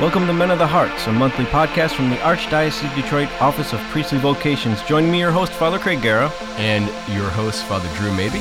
Welcome to Men of the Hearts, a monthly podcast from the Archdiocese of Detroit Office of Priestly Vocations. Join me, your host, Father Craig Giera, and your host, Father Drew Maybe,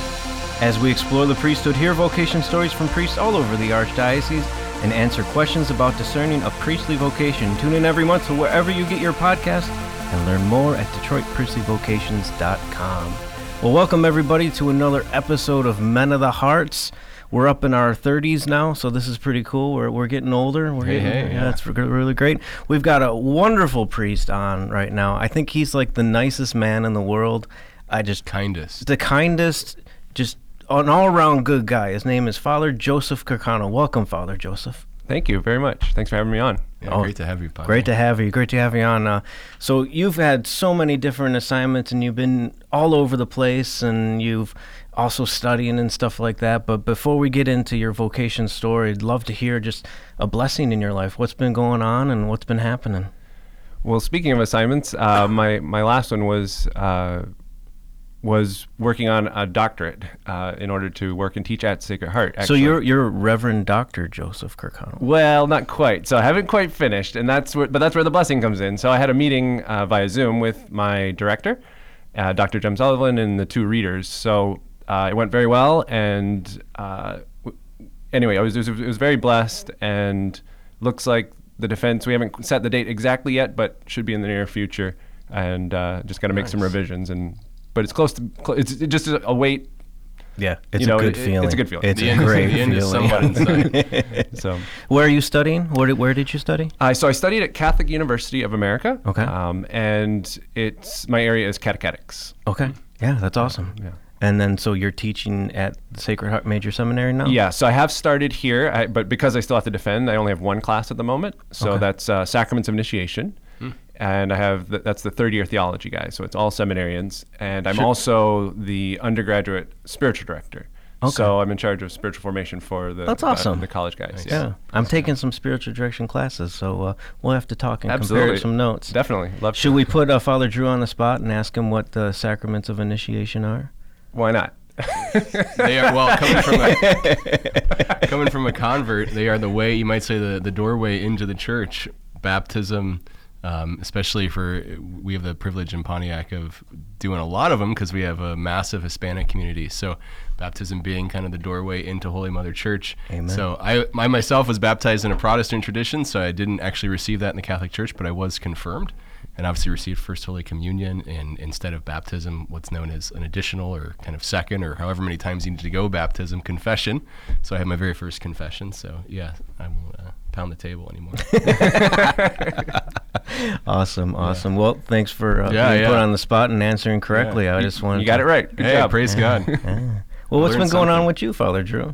as we explore the priesthood, hear vocation stories from priests all over the Archdiocese, and answer questions about discerning a priestly vocation. Tune in every month to wherever you get your podcast and learn more at DetroitPriestlyVocations.com. Well, welcome everybody to another episode of Men of the Hearts we're up in our 30s now, so this is pretty cool. We're, we're getting older. We're hey, getting, hey, yeah, it's really great. We've got a wonderful priest on right now. I think he's like the nicest man in the world. I just kindest, the kindest, just an all-around good guy. His name is Father Joseph Kirkconnell. Welcome, Father Joseph. Thank you very much. Thanks for having me on. Yeah, oh, great to have you. Padre. Great to have you. Great to have you on. Uh, so you've had so many different assignments, and you've been all over the place, and you've also studying and stuff like that. But before we get into your vocation story, I'd love to hear just a blessing in your life. What's been going on and what's been happening? Well, speaking of assignments, uh, my my last one was uh, was working on a doctorate uh, in order to work and teach at Sacred Heart. Actually. So you're you're Reverend Doctor Joseph Kirkconnell. Well, not quite. So I haven't quite finished, and that's where, but that's where the blessing comes in. So I had a meeting uh, via Zoom with my director, uh, Dr. Jem Sullivan, and the two readers. So uh, it went very well, and uh, w- anyway, I was, it was, it was very blessed, and looks like the defense. We haven't set the date exactly yet, but should be in the near future, and uh, just got to make nice. some revisions. And but it's close to cl- it's just a wait. Yeah, it's you know, a good it, feeling. It's a good feeling. It's the a great feeling. so, where are you studying? Where did, where did you study? Uh, so I studied at Catholic University of America. Okay. Um, and it's my area is catechetics. Okay. Yeah, that's awesome. Yeah. And then, so you're teaching at the Sacred Heart Major Seminary now? Yeah, so I have started here, I, but because I still have to defend, I only have one class at the moment. So okay. that's uh, Sacraments of Initiation. Hmm. And I have the, that's the third year theology guy, so it's all seminarians. And I'm sure. also the undergraduate spiritual director. Okay. So I'm in charge of spiritual formation for the That's awesome. the, the college guys. Nice. Yeah. yeah. I'm taking some spiritual direction classes, so uh, we'll have to talk and Absolutely. compare some notes. Definitely. Love Should to. we put uh, Father Drew on the spot and ask him what the sacraments of initiation are? Why not? they are well coming from a coming from a convert. They are the way you might say the the doorway into the church. Baptism, um, especially for we have the privilege in Pontiac of doing a lot of them because we have a massive Hispanic community. So baptism being kind of the doorway into Holy Mother Church. Amen. So I, I myself was baptized in a Protestant tradition, so I didn't actually receive that in the Catholic Church, but I was confirmed and obviously received First Holy Communion and instead of baptism, what's known as an additional or kind of second or however many times you need to go baptism confession. So I had my very first confession. So yeah, I won't uh, pound the table anymore. awesome, awesome. Yeah. Well, thanks for uh, yeah, being yeah. put on the spot and answering correctly. I just wanted you got to, it right. Good hey, job. praise God. Well, what's been going something. on with you, Father Drew?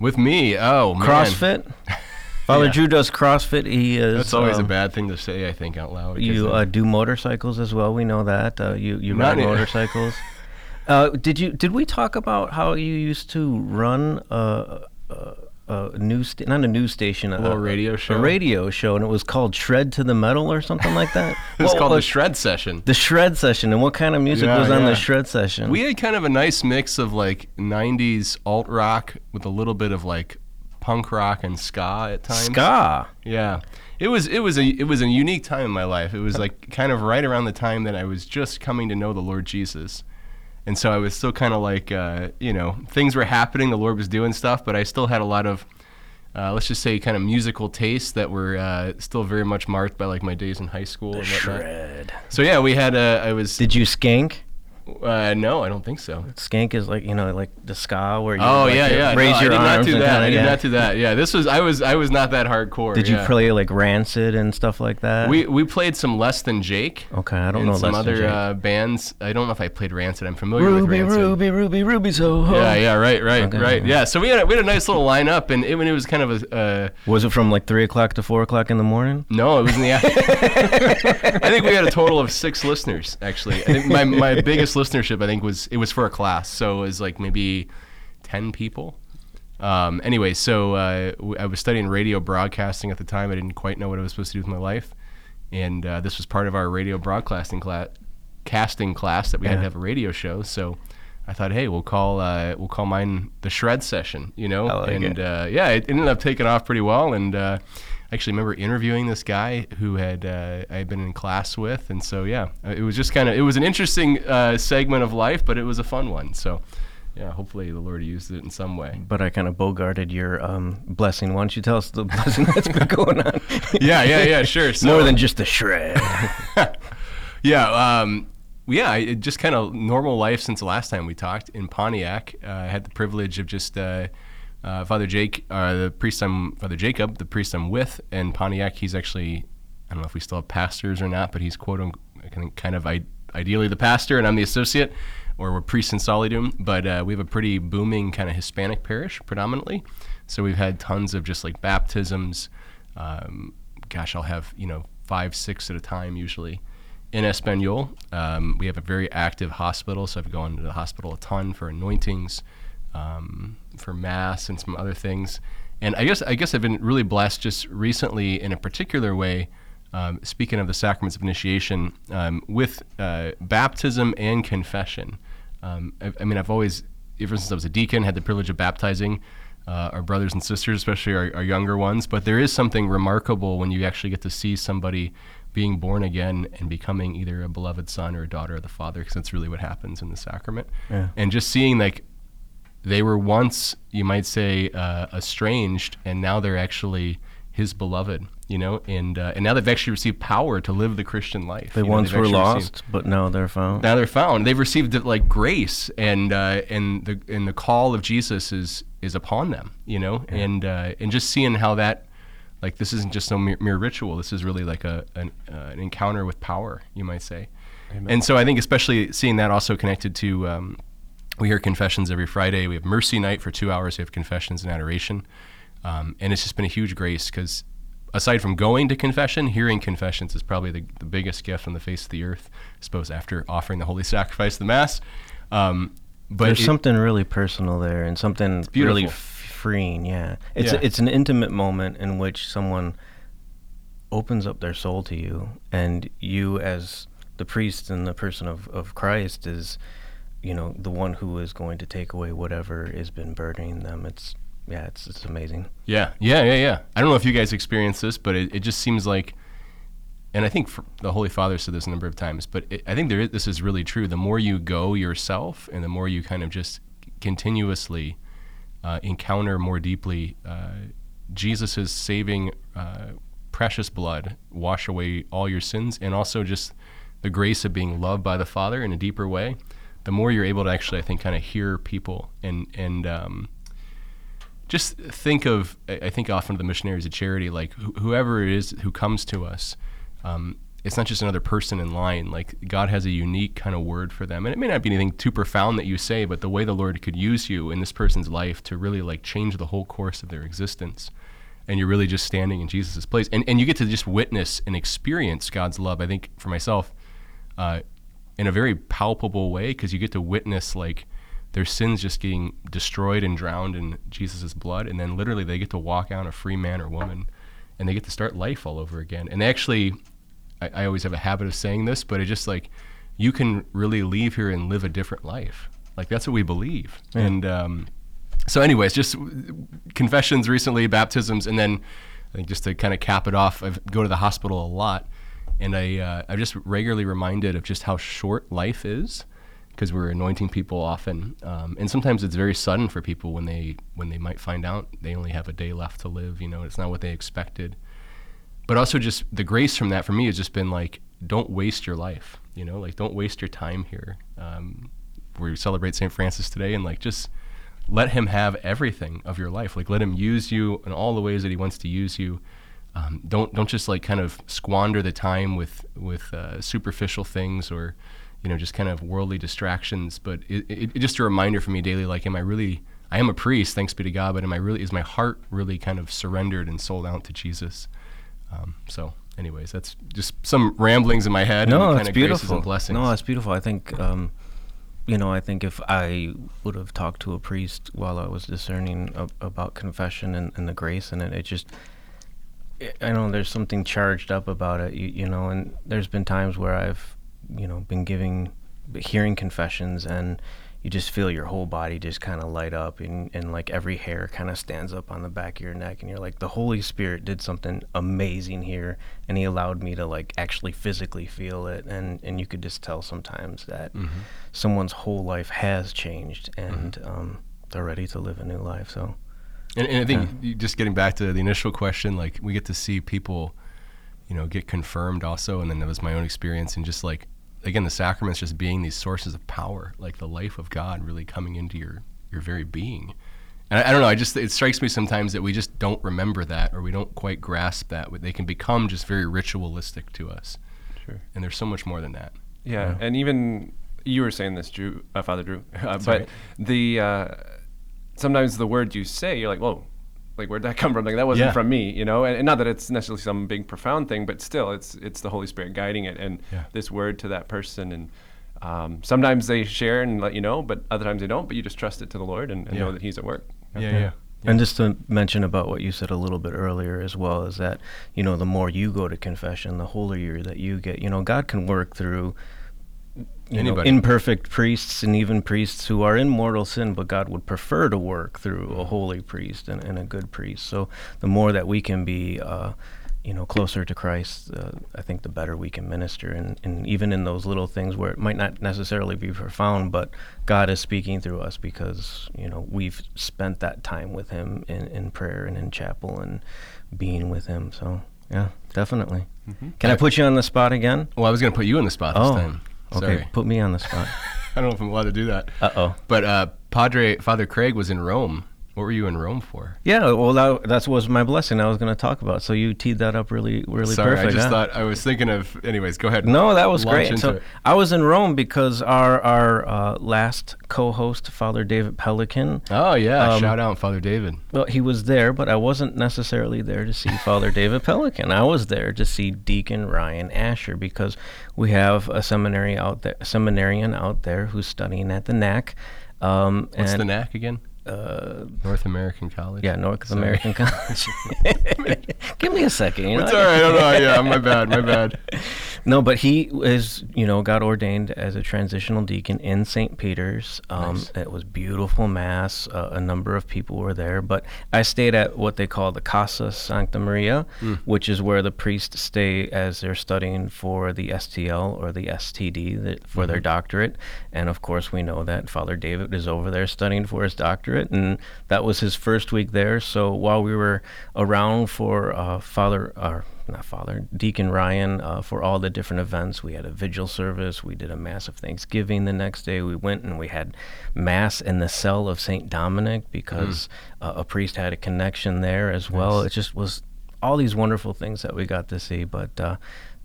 With me, oh man. CrossFit. Father. Drew does CrossFit. He is. That's always um, a bad thing to say, I think, out loud. You uh, do motorcycles as well. We know that. Uh, you you ride motorcycles. uh, did you did we talk about how you used to run a, a, a news sta- not a news station a, a little radio show a radio show and it was called Shred to the Metal or something like that. it was called the Shred Session. The Shred Session. And what kind of music yeah, was on yeah. the Shred Session? We had kind of a nice mix of like '90s alt rock with a little bit of like punk rock and ska at times. Ska. Yeah. It was it was a it was a unique time in my life. It was like kind of right around the time that I was just coming to know the Lord Jesus. And so I was still kind of like uh, you know, things were happening, the Lord was doing stuff, but I still had a lot of uh, let's just say kind of musical tastes that were uh, still very much marked by like my days in high school. The shred. So yeah, we had. Uh, I was. Did you skank? Uh, no, I don't think so. Skank is like you know like the ska where you oh like yeah yeah raise no, your I did arms not do that. Kinda, I did yeah. not do that. Yeah, this was I was I was not that hardcore. Did you yeah. play like Rancid and stuff like that? We we played some Less Than Jake. Okay, I don't know some Less other uh, bands. I don't know if I played Rancid. I'm familiar Ruby, with Rancid. Ruby, Ruby, Ruby, so yeah yeah right right okay. right yeah. So we had a, we had a nice little lineup and it, when it was kind of a. Uh, was it from like three o'clock to four o'clock in the morning? No, it was in the. I think we had a total of six listeners actually. I think my my biggest listenership I think was it was for a class so it was like maybe ten people. Um, anyway, so uh, I was studying radio broadcasting at the time. I didn't quite know what I was supposed to do with my life, and uh, this was part of our radio broadcasting class, casting class that we yeah. had to have a radio show. So I thought, hey, we'll call uh, we'll call mine the shred session, you know, like and uh, yeah, it ended up taking off pretty well, and uh, I actually remember interviewing this guy who had uh, I had been in class with, and so yeah, uh, it was just kind of it was an interesting uh, segment of life, but it was a fun one. So yeah, hopefully the Lord used it in some way. But I kind of bogarted your um, blessing. Why don't you tell us the blessing that's been going on? yeah, yeah, yeah, sure. So, More than just a shred. yeah, um, yeah, I- just kind of normal life since the last time we talked in Pontiac. Uh, I had the privilege of just uh, uh, Father Jake, uh, the priest I'm, Father Jacob, the priest I'm with in Pontiac. He's actually, I don't know if we still have pastors or not, but he's quote unquote kind of I- ideally the pastor, and I'm the associate, or we're priests in solidum. But uh, we have a pretty booming kind of Hispanic parish predominantly, so we've had tons of just like baptisms. Um, gosh, I'll have you know five, six at a time usually in Espanol. Um, we have a very active hospital, so I've gone to the hospital a ton for anointings, um, for mass, and some other things. And I guess I guess I've been really blessed just recently in a particular way. Um, speaking of the sacraments of initiation, um, with uh, baptism and confession. Um, I, I mean, I've always, ever since I was a deacon, had the privilege of baptizing uh, our brothers and sisters, especially our, our younger ones. But there is something remarkable when you actually get to see somebody being born again and becoming either a beloved son or a daughter of the Father, because that's really what happens in the sacrament. Yeah. And just seeing like they were once, you might say, uh, estranged, and now they're actually His beloved. You know, and uh, and now they've actually received power to live the Christian life. They You know, once were actually received- lost, but now they're found. now they're found. They've received like grace, and uh, and the and the call of Jesus is is upon them. You know, and uh, and just seeing how that, like, this isn't just some mere, mere ritual. This is really like a an, uh, an encounter with power, you might say. And so I think especially seeing that also connected to. Um, we hear confessions every Friday. We have mercy night for two hours. We have confessions and adoration, um, and it's just been a huge grace because aside from going to confession, hearing confessions is probably the, the biggest gift on the face of the earth. I suppose after offering the holy sacrifice, of the mass. Um, but There's it- something really personal there, and something really freeing. Yeah, it's Yeah. it's an intimate moment in which someone opens up their soul to you, and you, as the priest and the person of, of Christ, is you know the one who is going to take away whatever has been burdening them. It's yeah, it's it's amazing. Yeah, yeah, yeah, yeah. I don't know if you guys experience this, but it, it just seems like, and I think the Holy Father said this a number of times, but it, I think there is, this is really true. The more you go yourself, and the more you kind of just continuously uh, encounter more deeply uh, Jesus' saving uh, precious blood, wash away all your sins, and also just the grace of being loved by the Father in a deeper way. The more you're able to actually, I think, kind of hear people and and um, just think of I think often of the missionaries of charity, like wh- whoever it is who comes to us, um, it's not just another person in line. Like God has a unique kind of word for them, and it may not be anything too profound that you say, but the way the Lord could use you in this person's life to really like change the whole course of their existence, and you're really just standing in Jesus' place, and and you get to just witness and experience God's love. I think for myself, uh, in a very palpable way, because you get to witness like their sins just getting destroyed and drowned in Jesus' blood, and then literally they get to walk out a free man or woman, and they get to start life all over again. And they actually, I, I always have a habit of saying this, but it just like you can really leave here and live a different life. Like that's what we believe. And um, so, anyways, just confessions recently, baptisms, and then I think just to kind of cap it off, I go to the hospital a lot, and I uh, I'm just regularly reminded of just how short life is because we're anointing people often, um, and sometimes it's very sudden for people when they when they might find out they only have a day left to live. You know, it's not what they expected. But also, just the grace from that for me has just been like, don't waste your life. You know, like don't waste your time here. Um, we celebrate St. Francis today, and like just let him have everything of your life. Like let him use you in all the ways that he wants to use you. Um, don't don't just like kind of squander the time with with uh, superficial things or you know just kind of worldly distractions. But it, it, it just a reminder for me daily. Like, am I really? I am a priest, thanks be to God. But am I really? Is my heart really kind of surrendered and sold out to Jesus? Um, so, anyways, that's just some ramblings in my head. No, and it's kind of beautiful. and blessings. No, it's beautiful. I think, um, you know, I think if I would have talked to a priest while I was discerning ab- about confession and, and the grace in it, it just, I- know there's something charged up about it, you, you know, and there's been times where I've, you know, been giving, hearing confessions and, you just feel your whole body just kind of light up and, and like every hair kind of stands up on the back of your neck and you're like the holy spirit did something amazing here and he allowed me to like actually physically feel it and and you could just tell sometimes that someone's whole life has changed and um, they're ready to live a new life so And, and I think you- just getting back to the initial question, like we get to see people, you know, get confirmed also, and then that was my own experience, and just like again, the sacraments just being these sources of power, like the life of God really coming into your your very being. And I, I don't know, I just it strikes me sometimes that we just don't remember that, or we don't quite grasp that. They can become just very ritualistic to us, Sure. and there's so much more than that. Yeah, and even you were saying this, Drew, uh, Father Drew, uh, but right. the uh, sometimes the word you say, you're like, whoa, like where'd that come from? Like that wasn't Yeah. from me, you know. And, and not that it's necessarily some big profound thing, but still, it's it's the Holy Spirit guiding it, and Yeah. this word to that person. And um, sometimes they share and let you know, but other times they don't. But you just trust it to the Lord and, and Yeah. know that He's at work. Yeah, yeah. And just to mention about what you said a little bit earlier as well is that, you know, the more you go to confession, the holier that you get. You know, God can work through you know, imperfect priests and even priests who are in mortal sin, but God would prefer to work through a holy priest and, and a good priest. So the more that we can be, uh, you know, closer to Christ, uh, I think the better we can minister. And, and even in those little things where it might not necessarily be profound, but God is speaking through us because, you know, we've spent that time with Him in, in prayer and in chapel and being with Him. So, yeah, definitely. Can I put you on the spot again? Well, I was going to put you on the spot this Oh, time. Okay. Sorry. Put me on the spot. I don't know if I'm allowed to do that. Uh oh. But uh, Padre Father Craig was in Rome. What were you in Rome for? Yeah, well, that that was my blessing I was going to talk about. So you teed that up really, really Sorry, perfect. I just thought I was thinking of. Anyways, go ahead. No, that was great. So it. I was in Rome because our our uh, last co-host, Father David Pelican, Oh yeah, Um, shout out Father David. well, he was there, but I wasn't necessarily there to see Father David Pelican. I was there to see Deacon Ryan Asher because we have a seminary out there, seminarian out there who's studying at the NAC. Um, What's the NAC again? Uh, North American College. yeah, North. American College. Give me a second. You know? It's all right. I don't know. Yeah, my bad. My bad. No, but he is, you know, got ordained as a transitional deacon in St. Peter's. Um, Nice. It was beautiful mass. Uh, a number of people were there, but I stayed at what they call the Casa Santa Maria, which is where the priests stay as they're studying for the STL or the STD that, for their doctorate. And of course, we know that Father David is over there studying for his doctorate, and that was his first week there. So while we were around for uh, Father, or not Father, Deacon Ryan uh, for all the different events. We had a vigil service. We did a mass of Thanksgiving the next day. We went and we had mass in the cell of Saint Dominic because uh, a priest had a connection there as well. It just was all these wonderful things that we got to see. But uh,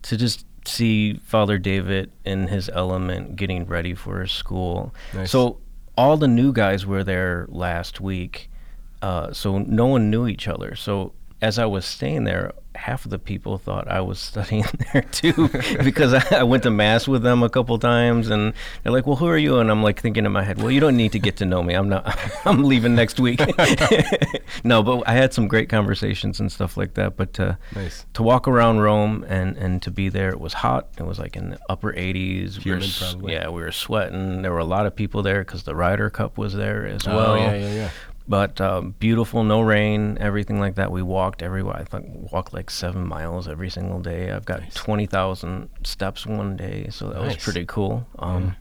to just see Father David in his element, getting ready for his school. Nice. So all the new guys were there last week. Uh, so no one knew each other. So as I was staying there, half of the people thought I was studying there too, because I, I went to mass with them a couple times, and they're like, "Well, who are you?" And I'm like thinking in my head, "Well, you don't need to get to know me. I'm not. I'm leaving next week." no, but I had some great conversations and stuff like that. But uh, Nice. to walk around Rome and and to be there, it was hot. It was like in the upper 80s. We were probably. Yeah, we were sweating. There were a lot of people there because the Ryder Cup was there as Oh, well. yeah, yeah, yeah. But um, beautiful, no rain, everything like that. We walked everywhere. I think walked like seven miles every single day. I've got twenty thousand steps one day, so that was pretty cool. Um,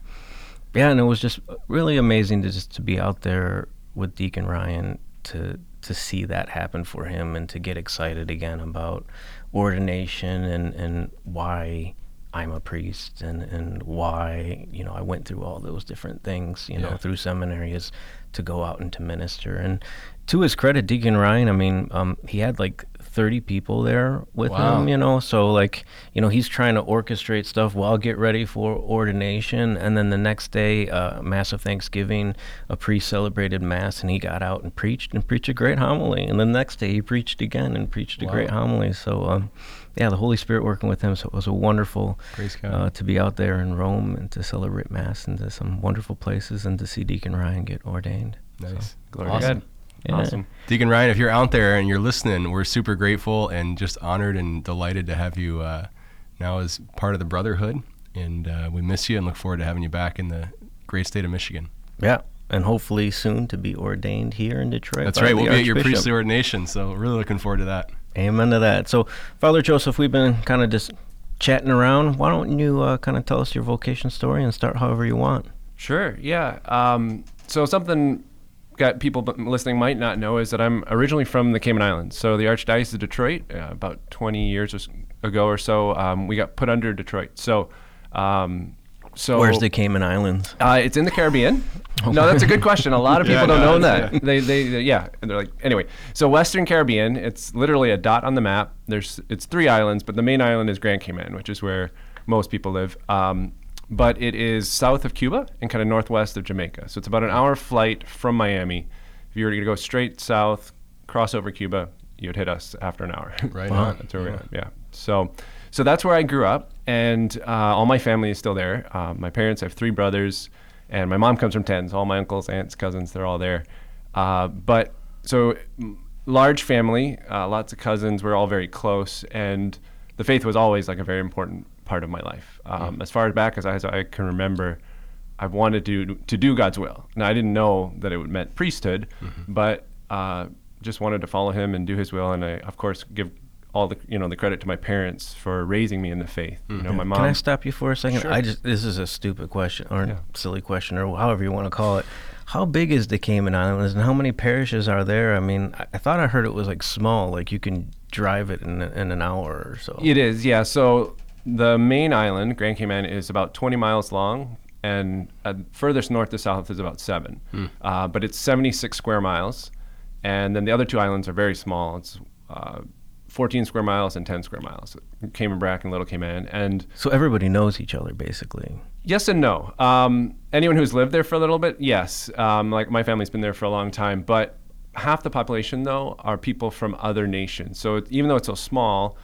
yeah. and it was just really amazing to just to be out there with Deacon Ryan to to see that happen for him and to get excited again about ordination and and why I'm a priest and and why you know I went through all those different things you know through seminary is to go out and to minister. And to his credit Deacon Ryan I mean um, he had like 30 people there with Wow. him you know? So like you know he's trying to orchestrate stuff while get ready for ordination. And then the next day uh, mass of thanksgiving a priest celebrated mass and he got out and preached and preached a great homily. And the next day he preached again and preached a Wow. great homily. So um, yeah the holy spirit working with him so it was a wonderful uh, to be out there in rome and to celebrate mass and to some wonderful places and to see deacon ryan get ordained Nice. Glory awesome. to God. Yeah. Awesome. Deacon Ryan, if you're out there and you're listening, we're super grateful and just honored and delighted to have you uh, now as part of the Brotherhood. And uh, we miss you and look forward to having you back in the great state of Michigan. Yeah, and hopefully soon to be ordained here in Detroit. That's right. We'll be at your priestly ordination, so really looking forward to that. Amen to that. So, Father Joseph, we've been kind of just chatting around. Why don't you uh, kind of tell us your vocation story and start however you want? Sure. Yeah. Um, so something got people listening might not know is that I'm originally from the Cayman Islands. So the Archdiocese of Detroit, uh, about 20 years ago or so, um, we got put under Detroit. So, um, so Where's the Cayman Islands? Uh, it's in the Caribbean. No, that's a good question. A lot of Yeah, people don't no, know it's- that. They, they, they- yeah. And they're like, anyway. So Western Caribbean, it's literally a dot on the map. There's, it's three islands, but the main island is Grand Cayman, which is where most people live. Um, but it is south of Cuba and kind of northwest of Jamaica. So it's about an hour flight from Miami. If you were to go straight south, cross over Cuba, you'd hit us after an hour. Right Wow. on. That's where we're at. Yeah. So, so that's where I grew up, and uh, all my family is still there. Uh, my parents, I have three brothers, and my mom comes from Tens. All my uncles, aunts, cousins, they're all there. Uh, but so large family, uh, lots of cousins. We're all very close, and the faith was always like a very important part of my life. Um, As far back as I, as I can remember, I've wanted to to do God's will. Now I didn't know that it would meant priesthood, but uh, just wanted to follow Him and do His will. And I, of course, give all the you know the credit to my parents for raising me in the faith. You know, my mom. Can I stop you for a second? Sure. I just this is a stupid question or Yeah. silly question or however you want to call it. How big is the Cayman Islands and how many parishes are there? I mean, I, I thought I heard it was like small, like you can drive it in, in an hour or so. It is, yeah. So the main island, Grand Cayman, is about 20 miles long, and uh, furthest north to south is about seven. Uh, but it's 76 square miles, and then the other two islands are very small. It's uh, 14 square miles and 10 square miles. Cayman Brac and Little Cayman, and So everybody knows each other basically. Yes and no. Um, anyone who's lived there for a little bit, yes. Um, like my family's been there for a long time, but half the population though are people from other nations. So it, even though it's so small,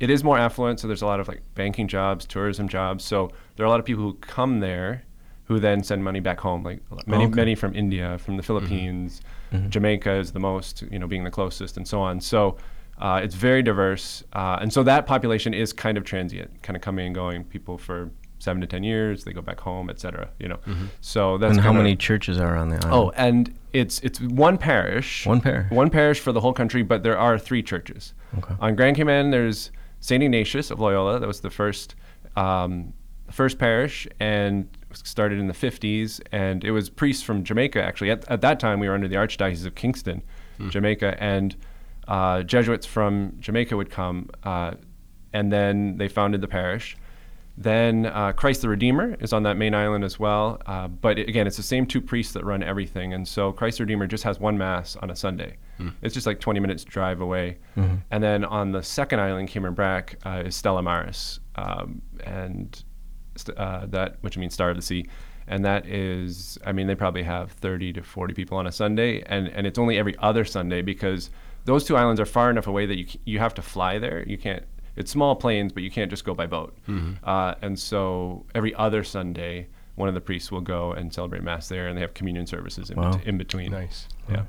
it is more affluent. So there's a lot of like banking jobs, tourism jobs. So there are a lot of people who come there, who then send money back home. Like many, Okay. many from India, from the Philippines, Jamaica is the most, you know, being the closest, and so on. So. Uh, it's very diverse, uh, and so that population is kind of transient, kind of coming and going. People for seven to ten years, they go back home, et cetera. You know, so that's and how many churches are on the island? Oh, and it's it's one parish. One parish. One parish for the whole country, but there are three churches. Okay. On Grand Cayman, there's Saint Ignatius of Loyola. That was the first um, first parish, and started in the 50s. And it was priests from Jamaica. Actually, at, at that time, we were under the Archdiocese of Kingston, Jamaica, and uh, Jesuits from Jamaica would come, uh, and then they founded the parish. Then uh, Christ the Redeemer is on that main island as well. Uh, but it- again, it's the same two priests that run everything. And so Christ the Redeemer just has one Mass on a Sunday. It's just like 20 minutes drive away. And then on the second island, Cayman Brac, uh, is Stella Maris. Um, and st- uh, that, which means Star of the Sea. And that is, I mean, they probably have 30 to 40 people on a Sunday. And, and it's only every other Sunday because those two islands are far enough away that you, you have to fly there. You can't it's small planes, but you can't just go by boat. Uh, and so every other Sunday, one of the priests will go and celebrate mass there, and they have communion services in, Wow. bet- in between. Nice. Yeah.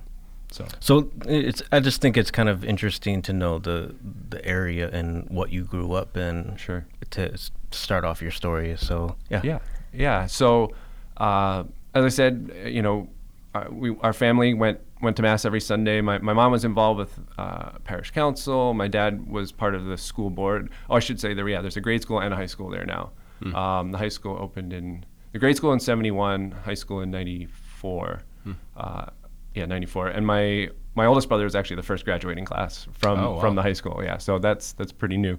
So So it's I just think it's kind of interesting to know the the area and what you grew up in. Sure. To start off your story. So yeah. yeah, yeah. So uh, as I said, uh, you know, uh, we our family went went to mass every Sunday. My my mom was involved with uh, parish council. My dad was part of the school board. Oh, I should say there. Yeah, there's a grade school and a high school there now. Um, the high school opened in the grade school in '71, high school in '94. Uh, yeah, '94. And my my oldest brother was actually the first graduating class from Oh, wow. from the high school. Yeah, so that's that's pretty new.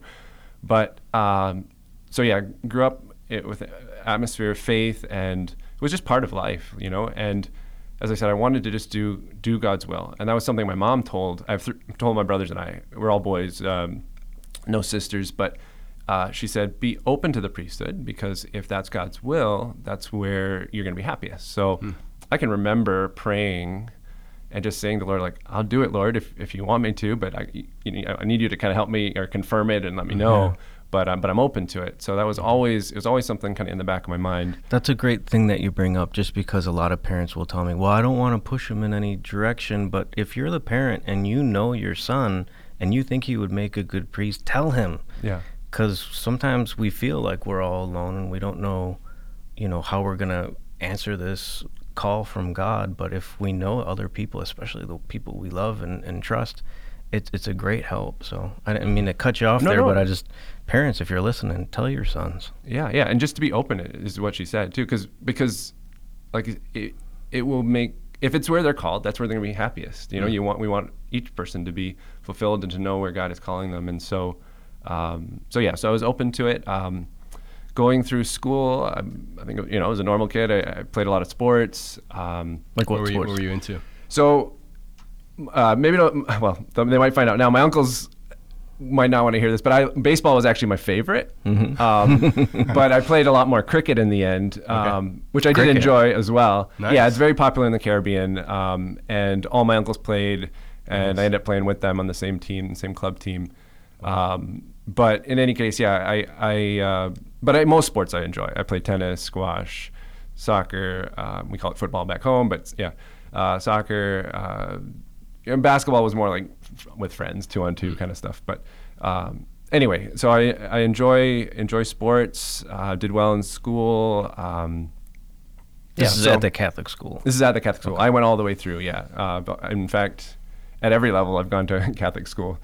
But um, so yeah, grew up it, with atmosphere of faith, and it was just part of life, you know. And as I said, I wanted to just do do God's will, and that was something my mom told. I've th- told my brothers and I. We're all boys, um, no sisters, but. Uh, she said, "Be open to the priesthood because if that's God's will, that's where you're going to be happiest." So, I can remember praying and just saying to the Lord, like, I'll do it, Lord, if, if you want me to, but I, you know, I need you to kind of help me or confirm it and let me know. But um, but I'm open to it. So that was always it was always something kind of in the back of my mind. That's a great thing that you bring up just because a lot of parents will tell me, well, I don't want to push him in any direction. But if you're the parent and you know your son and you think he would make a good priest, tell him. Yeah. Because sometimes we feel like we're all alone and we don't know, you know, how we're going to answer this call from God, but if we know other people, especially the people we love and, and trust, it's it's a great help. So I didn't mean to cut you off No, there, no. but I just parents, if you're listening, tell your sons. Yeah, yeah, and just to be open is what she said too, because because like it it will make if it's where they're called, that's where they're gonna be happiest. You know, you want we want each person to be fulfilled and to know where God is calling them, and so um, so yeah, so I was open to it. Um, going through school, I, I think you know, I was a normal kid. I, I played a lot of sports. Um, Like what, What were, you, sports? what were you into? so uh, maybe don't, well they might find out now. My uncles might not want to hear this, but I baseball was actually my favorite. Mm-hmm. Um, but I played a lot more cricket in the end, um, which I did Cricket. enjoy as well. Yeah, it's very popular in the Caribbean, um, and all my uncles played, and I ended up playing with them on the same team, same club team. Um, but in any case, yeah, I, I uh, but I, most sports I enjoy. I play tennis, squash, soccer. Um, we call it football back home, but yeah, uh, soccer. Uh, and basketball was more like with friends, two on two kind of stuff. But um, anyway, so I, I enjoy enjoy sports. Uh, did well in school. Um, This yeah, is so- at the Catholic school. this is at the Catholic school. I went all the way through. Yeah. Uh, but in fact, at every level, I've gone to Catholic school,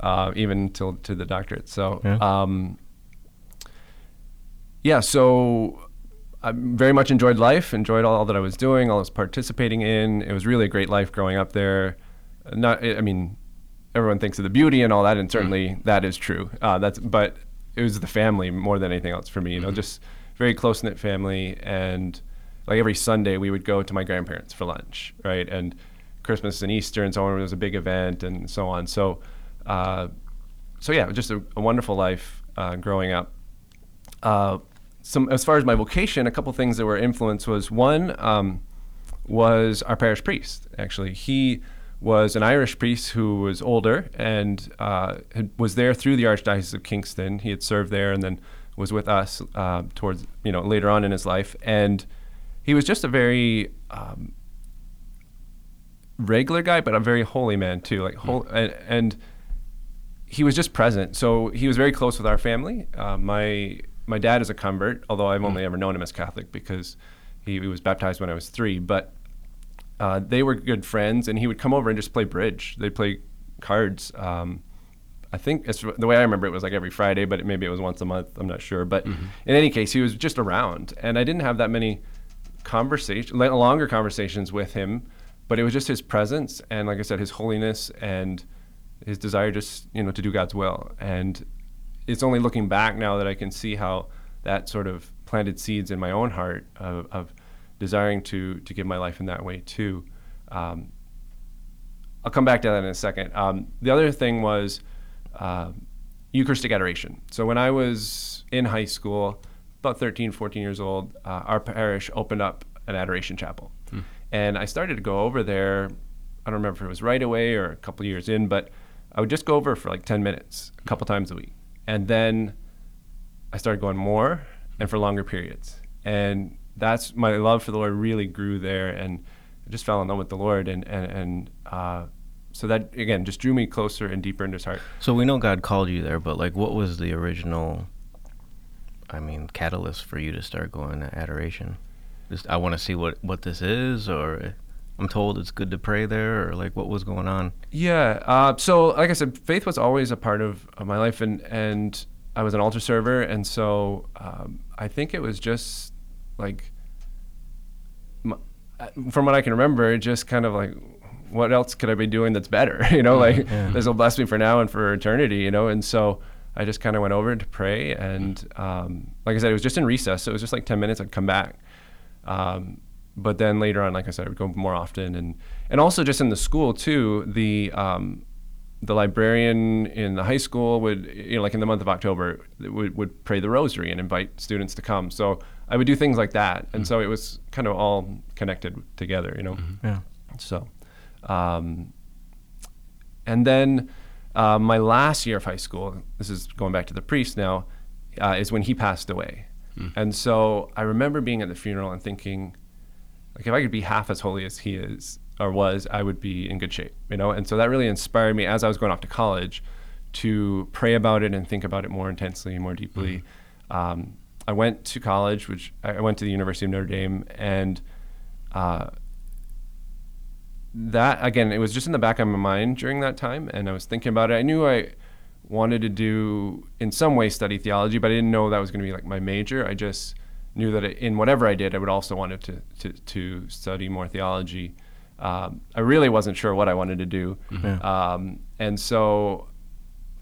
uh, even till to the doctorate. So, Yeah. um, yeah. So, I very much enjoyed life. Enjoyed all, that I was doing. All I was participating in. It was really a great life growing up there. Not. I mean, everyone thinks of the beauty and all that, and certainly that is true. Uh, that's. But it was the family more than anything else for me. You know, just very close knit family and like every Sunday we would go to my grandparents for lunch, right? And Christmas and Easter and so on was a big event and so on. So, uh, so yeah, just a, a wonderful life uh, growing up. Uh, some as far as my vocation, a couple things that were influenced was one um, was our parish priest. Actually, he was an Irish priest who was older and uh, had, was there through the Archdiocese of Kingston. He had served there and then was with us uh, towards you know later on in his life, and he was just a very um, regular guy, but a very holy man too. Like hol- and, and he was just present. So he was very close with our family. Uh, my my dad is a convert, although I've only ever known him as Catholic because he, he was baptized when I was three. But uh, they were good friends, and he would come over and just play bridge. They'd play cards. Um, I think the way I remember it was like every Friday, but it, maybe it was once a month. I'm not sure. But in any case, he was just around, and I didn't have that many conversations, longer conversations with him. But it was just his presence, and like I said, his holiness and his desire just you know to do God's will. And it's only looking back now that I can see how that sort of planted seeds in my own heart of, of desiring to to give my life in that way too. Um, I'll come back to that in a second. Um, the other thing was uh, Eucharistic adoration. So when I was in high school, about 13, 14 years old, uh, our parish opened up an adoration chapel. And I started to go over there. I don't remember if it was right away or a couple of years in, but I would just go over for like 10 minutes, a couple times a week. And then I started going more and for longer periods. And that's my love for the Lord really grew there. And I just fell in love with the Lord. And, and, and uh, so that, again, just drew me closer and deeper into his heart. So we know God called you there, but like, what was the original? I mean, catalyst for you to start going to adoration? Just I want to see what what this is, or I'm told it's good to pray there, or like what was going on? Yeah. Uh, so, like I said, faith was always a part of, of my life, and and I was an altar server, and so um, I think it was just like, uh, from what I can remember, just kind of like, what else could I be doing that's better? You know, like this will bless me for now and for eternity. You know, and so I just kind of went over to pray, and um, like I said, it was just in recess, so it was just like ten minutes. I'd come back. Um, but then later on, like I said, I would go more often, and and also just in the school too. The um, the librarian in the high school would, you know, like in the month of October, would would pray the Rosary and invite students to come. So I would do things like that, and so it was kind of all connected together, you know. Yeah. So, um, and then uh, my last year of high school, this is going back to the priest now, uh, is when he passed away. And so I remember being at the funeral and thinking, like, if I could be half as holy as he is or was, I would be in good shape, you know? And so that really inspired me as I was going off to college to pray about it and think about it more intensely and more deeply. Um, I went to college, which I I went to the University of Notre Dame, and uh, that again, it was just in the back of my mind during that time, and I was thinking about it. I knew I wanted to do, in some way, study theology, but I didn't know that was going to be like my major. I just knew that in whatever I did, I would also wanted to to, to study more theology. Um, I really wasn't sure what I wanted to do, um, and so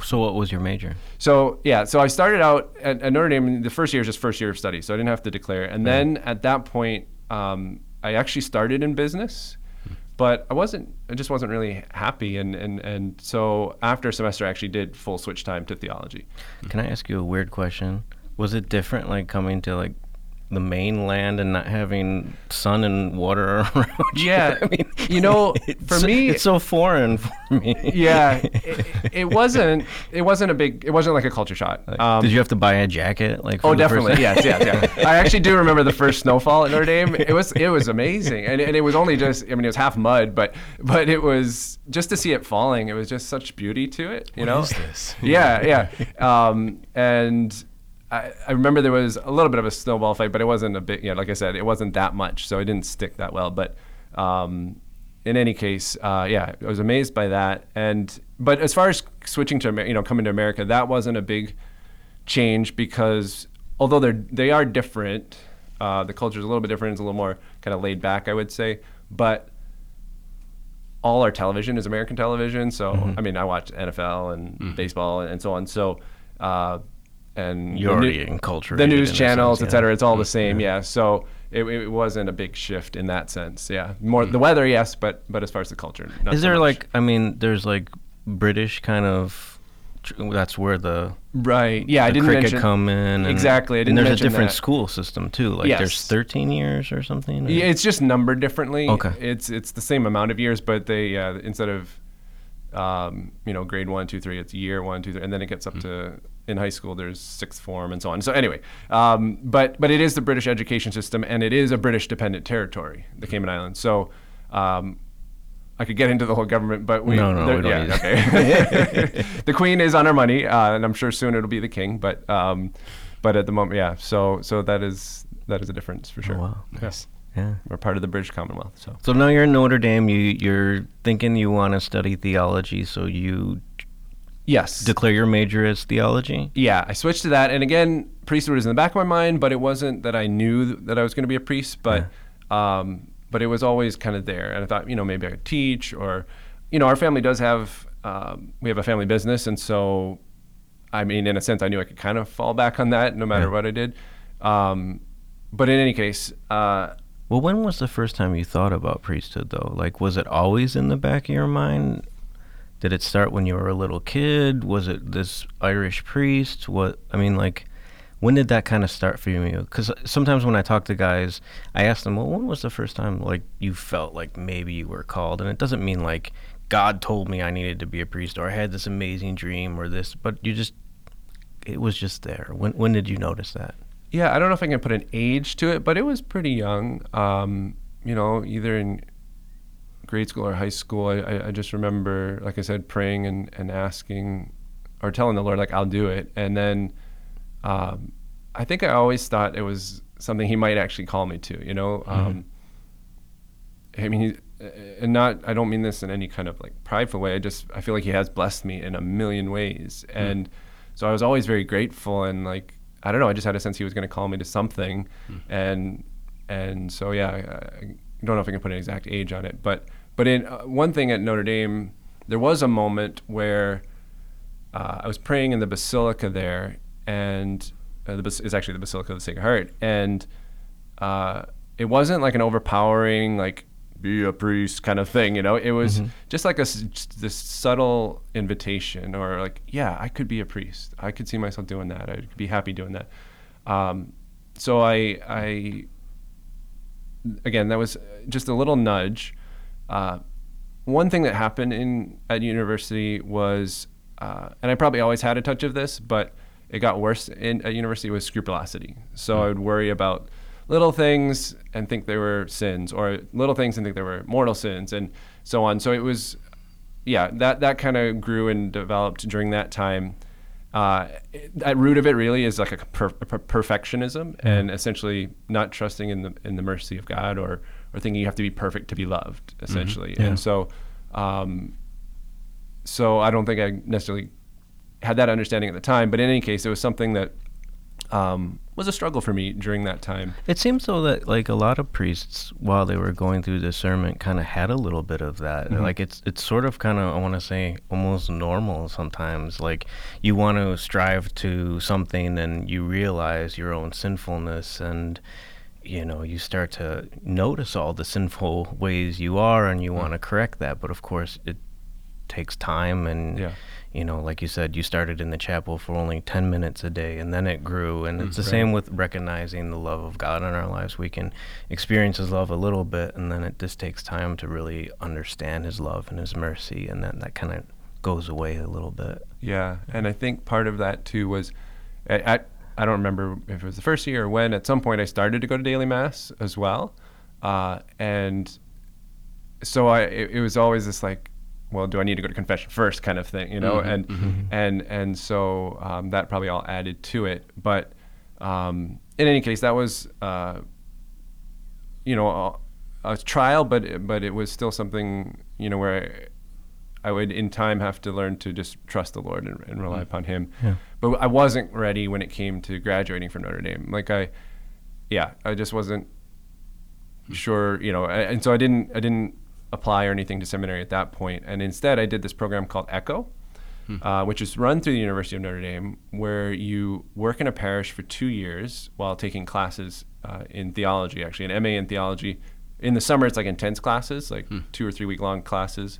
So what was your major? so yeah, so I started out at, at Notre Dame. The first year is just first year of study, so I didn't have to declare. And then at that point, um, I actually started in business, but I wasn't. I just wasn't really happy. And and and so after a semester, I actually did full switch time to theology. Can I ask you a weird question? Was it different like coming to like the mainland and not having sun and water around you? Yeah, I mean, you know, for me- it's so foreign for me. Yeah, it, it wasn't. It wasn't a big. It wasn't like a culture shock. Um, Did you have to buy a jacket? Like, Oh, definitely. yes, yes, yeah. I actually do remember the first snowfall at Notre Dame. It was it was amazing, and, and it was only just. I mean, it was half mud, but but it was just to see it falling. It was just such beauty to it. You What know. is this? Yeah, yeah. Um, and I, I remember there was a little bit of a snowball fight, but it wasn't a big. Yeah, like I said, it wasn't that much, so it didn't stick that well. But um, in any case, uh, yeah, I was amazed by that. And but as far as switching to Amer- you know coming to America, that wasn't a big change because although they're they are different, uh, the culture is a little bit different. It's a little more kind of laid back, I would say. But all our television is American television. So I mean, I watch NFL and baseball and, so on. So uh, and You're the new- enculturated the news channels, sense, et cetera. yeah. It's all the same. Yeah. So it, it wasn't a big shift in that sense. Yeah. More the weather, yes, but but as far as the culture, Is so there much. like, I mean, there's like British kind of. That's where the, right? Yeah, I the didn't cricket mention come in. And, Exactly, I and didn't there's a different that. school system too. Like there's 13 years or something. or- Yeah, it's just numbered differently. Okay. It's it's the same amount of years, but they uh, instead of um, you know grade one, two, three, it's year one, two, three, and then it gets up to in high school. There's sixth form and so on. So anyway, um, but but it is the British education system, and it is a British dependent territory, the Cayman Islands. So. Um, I could get into the whole government, but we No, no, there- we don't yeah, need okay. the Queen is on our money, uh, and I'm sure soon it'll be the King. But um, but at the moment, yeah. So so that is that is a difference for sure. Oh, wow. Yes. yeah. We're part of the British Commonwealth, so So now you're in Notre Dame. You you're thinking you want to study theology, so you yes, declare your major as theology. yeah. I switched to that, and again, priesthood was in the back of my mind, but it wasn't that I knew that I was going to be a priest, but um, but it was always kind of there, and I thought, you know, maybe I could teach, or you know, our family does have um, we have a family business, and so I mean, in a sense, I knew I could kind of fall back on that no matter Yeah. what I did. Um, but in any case, uh, Well, when was the first time you thought about priesthood, though? Like, was it always in the back of your mind? Did it start when you were a little kid? Was it this Irish priest? What I mean, like, when did that kind of start for you? Because sometimes when I talk to guys, I ask them, "Well, when was the first time like you felt like maybe you were called?" And it doesn't mean like God told me I needed to be a priest or I had this amazing dream or this, but you just it was just there. When when did you notice that? Yeah, I don't know if I can put an age to it, but it was pretty young. Um, you know, either in grade school or high school. I, I, just remember, like I said, praying and, and asking or telling the Lord, like, I'll do it. And then um, I think I always thought it was something He might actually call me to, you know? Um, I mean, he, and not, I don't mean this in any kind of like prideful way. I just, I feel like He has blessed me in a million ways. And so I was always very grateful and like, I don't know, I just had a sense He was going to call me to something. And, and so, yeah, I, I don't know if I can put an exact age on it, but, but in uh, one thing at Notre Dame, there was a moment where uh, I was praying in the basilica there, and uh, the is actually the Basilica of the Sacred Heart, and uh, it wasn't like an overpowering like be a priest kind of thing, you know. It was just like a this subtle invitation, or like, yeah, I could be a priest. I could see myself doing that. I'd be happy doing that. Um, so I, I, again, that was just a little nudge. Uh, one thing that happened in at university was, uh, and I probably always had a touch of this, but it got worse in at university was scrupulosity. So I would worry about little things and think they were sins, or little things and think they were mortal sins, and so on. So it was, yeah, that that kind of grew and developed during that time. Uh, at root of it really is like a, per, a per- perfectionism and essentially not trusting in the in the mercy of God or or thinking you have to be perfect to be loved, essentially. Yeah. And so, um, so I don't think I necessarily had that understanding at the time. But in any case, it was something that um, was a struggle for me during that time. It seems though that like a lot of priests, while they were going through discernment, kind of had a little bit of that. Like it's it's sort of kind of I want to say almost normal sometimes. Like you want to strive to something, and you realize your own sinfulness, and you know you start to notice all the sinful ways you are, and you mm. want to correct that. But of course, it takes time and Yeah. you know like you said you started in the chapel for only 10 minutes a day and then it grew and it's the mm, same with recognizing the love of god in our lives we can experience his love a little bit and then it just takes time to really understand his love and his mercy and then that kind of goes away a little bit Yeah, and I think part of that too was, at, at I don't remember if it was the first year or when. At some point, I started to go to daily mass as well, uh, and so I it, it was always this like, well, do I need to go to confession first, kind of thing, you know? and and and so um, that probably all added to it. But um, in any case, that was. Uh, you know, a, a trial, but but it was still something you know where I, would in time have to learn to just trust the Lord and, and rely upon Him. But I wasn't ready when it came to graduating from Notre Dame. Like I, yeah, I just wasn't sure, you know, and so I didn't I didn't apply or anything to seminary at that point. and instead I did this program called Echo. Uh, which is run through the University of Notre Dame, where you work in a parish for two years while taking classes uh, in theology, actually, an MA in theology. In the summer, it's like intense classes, like two or three week long classes.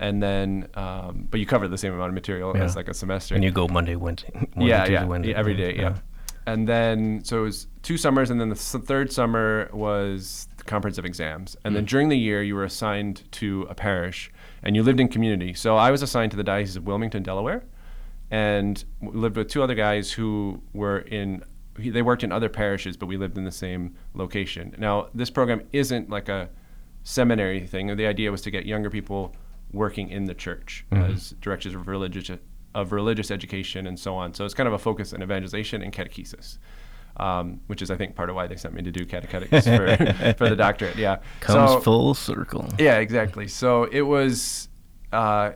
And then, um, but you cover the same amount of material Yeah. as like a semester and you go monday wednesday, Monday, yeah, Tuesday, yeah, Wednesday, every day, yeah. And then, so it was two summers, and then the third summer was the comprehensive exams. And then during the year, you were assigned to a parish, and you lived in community. So I was assigned to the Diocese of Wilmington, Delaware, and lived with two other guys who were in. They worked in other parishes, but we lived in the same location. Now, this program isn't like a seminary thing. The idea was to get younger people working in the church as directors of religious of religious education and so on. So it's kind of a focus on evangelization and catechesis, um, which is I think part of why they sent me to do catechetics for, for the doctorate. Yeah, comes So- full circle yeah, exactly. So it was, uh,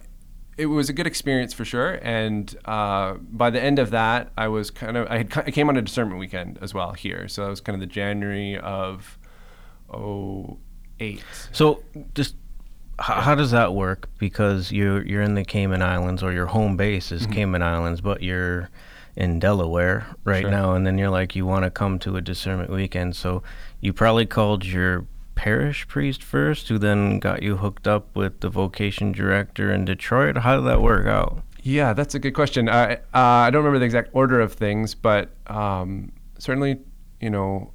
it was a good experience for sure. And uh, by the end of that, I was kind of I had I came on a discernment weekend as well here. So that was kind of the January of oh eight. So just h- how does that work? Because you're you're in the Cayman Islands or your home base is Cayman Islands, but you're in Delaware right Sure. now, and then you're like you want to come to a discernment weekend. So you probably called your parish priest first, who then got you hooked up with the vocation director in Detroit. How did that work out? Yeah, that's a good question. I uh, I don't remember the exact order of things, but um, certainly, you know,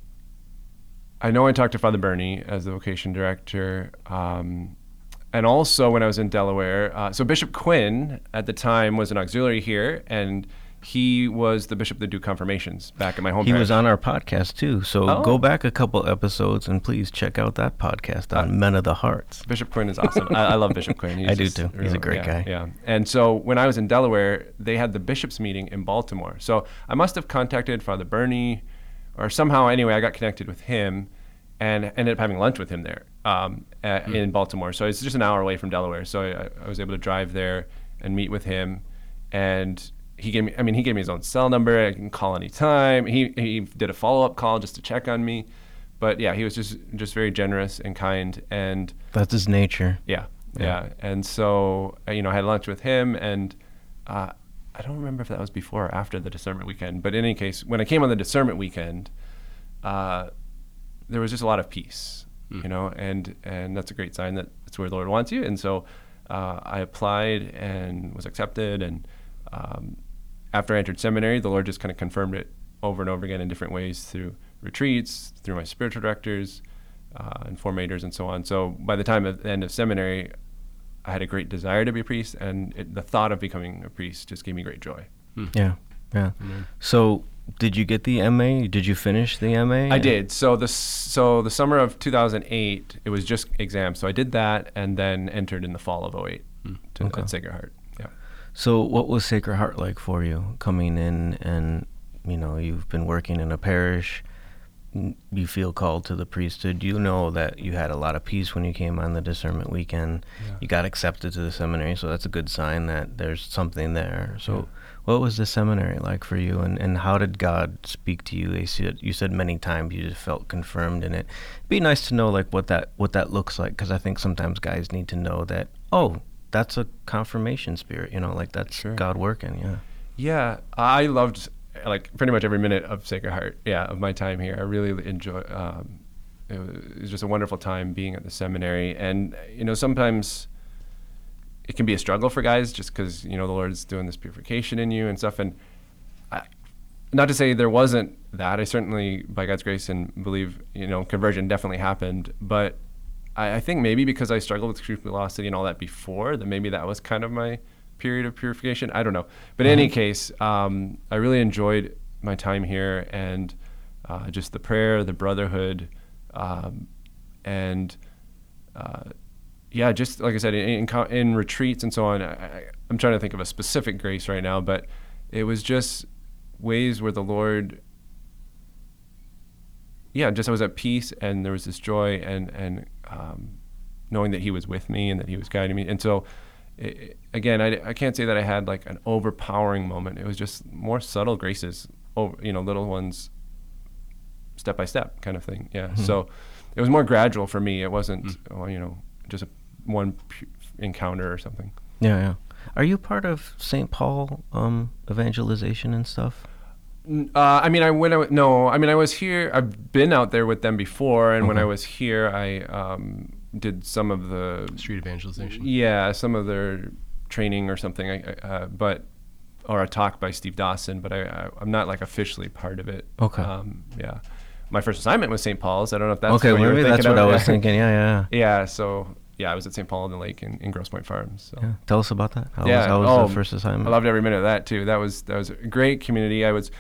I know I talked to Father Bernie as the vocation director, um, and also when I was in Delaware. Uh, so Bishop Quinn at the time was an auxiliary here, and he was the bishop that do confirmations back at my home. He was on our podcast too. So Oh. go back a couple episodes and please check out that podcast on Men of the Hearts. Bishop Quinn is awesome. I, I love Bishop Quinn. He's I do too. He's a great yeah, guy. Yeah. And so when I was in Delaware, they had the bishops meeting in Baltimore. So I must have contacted Father Bernie, or somehow anyway, I got connected with him, and ended up having lunch with him there um, a- Hmm. in Baltimore. So it's just an hour away from Delaware. So I, I was able to drive there and meet with him, and he gave me. I mean, he gave me his own cell number. I can call anytime. He he did a follow up call just to check on me. But yeah, he was just just very generous and kind and. That's his nature. Yeah, yeah. And so, uh, you know, I had lunch with him, and uh, I don't remember if that was before or after the discernment weekend. But in any case, when I came on the discernment weekend, uh, there was just a lot of peace, you know, and and that's a great sign that that's where the Lord wants you. And so, uh, I applied and was accepted. And um, after I entered seminary, the Lord just kind of confirmed it over and over again in different ways through retreats, through my spiritual directors, uh, and formators, and so on. So by the time of the end of seminary, I had a great desire to be a priest, and it, the thought of becoming a priest just gave me great joy. Yeah, yeah. So, did you get the MA? Did you finish the MA? I did. So the so the summer of 2008, it was just exams. So I did that, and then entered in the fall of 08 hmm. to, Okay. at Sacred Heart. Yeah. So, what was Sacred Heart like for you coming in and, you know, you've been working in a parish, you feel called to the priesthood, you know that you had a lot of peace when you came on the discernment weekend. You got accepted to the seminary, so that's a good sign that there's something there. So, Yeah. What was the seminary like for you, and, and how did God speak to you? You said, you said many times you just felt confirmed in it. It'd be nice to know like what that what that looks like, because I think sometimes guys need to know that oh, that's a confirmation spirit, you know, like that's Sure. God working. Yeah. Yeah, I loved like pretty much every minute of Sacred Heart. Yeah, of my time here, I really enjoy. Um, it, was, it was just a wonderful time being at the seminary, and you know sometimes it can be a struggle for guys just because you know the Lord's doing this purification in you and stuff. And I, not to say there wasn't that. I certainly, by God's grace, and believe you know conversion definitely happened, but. I, I think maybe because I struggled with scrupulosity and all that before, that maybe that was kind of my period of purification. I don't know. But in any case, um, I really enjoyed my time here and uh, just the prayer, the brotherhood, um, and uh, yeah, just like I said, in, in, in retreats and so on. I, I'm trying to think of a specific grace right now, but it was just ways where the Lord yeah, just I was at peace and there was this joy and and um, knowing that He was with me and that He was guiding me. And so, i again, I, I can't say that I had like an overpowering moment. It was just more subtle graces, over you know, little ones, step by step kind of thing. Yeah. So it was more gradual for me. It wasn't oh, you know just a, one pu- encounter or something. Yeah, yeah. Are you part of St. Paul um, evangelization and stuff? Uh, I mean, I when I w- no, I mean, I was here. I've been out there with them before, and when I was here, I um, did some of the Street evangelization. yeah, some of their training or something. I, I, uh, but or a talk by Steve Dawson, but I, I I'm not like officially part of it. Okay. Um, yeah, my first assignment was St. Paul's. I don't know if that's okay, what you were maybe that's thinking what of. I was thinking. Yeah, yeah. Yeah. So yeah, I was at St. Paul in the Lake in, in Grosse Pointe Farms. So. yeah. Tell us about that. How Yeah, was, how was oh, the first assignment? I loved every minute of that too. That was that was a great community. I was,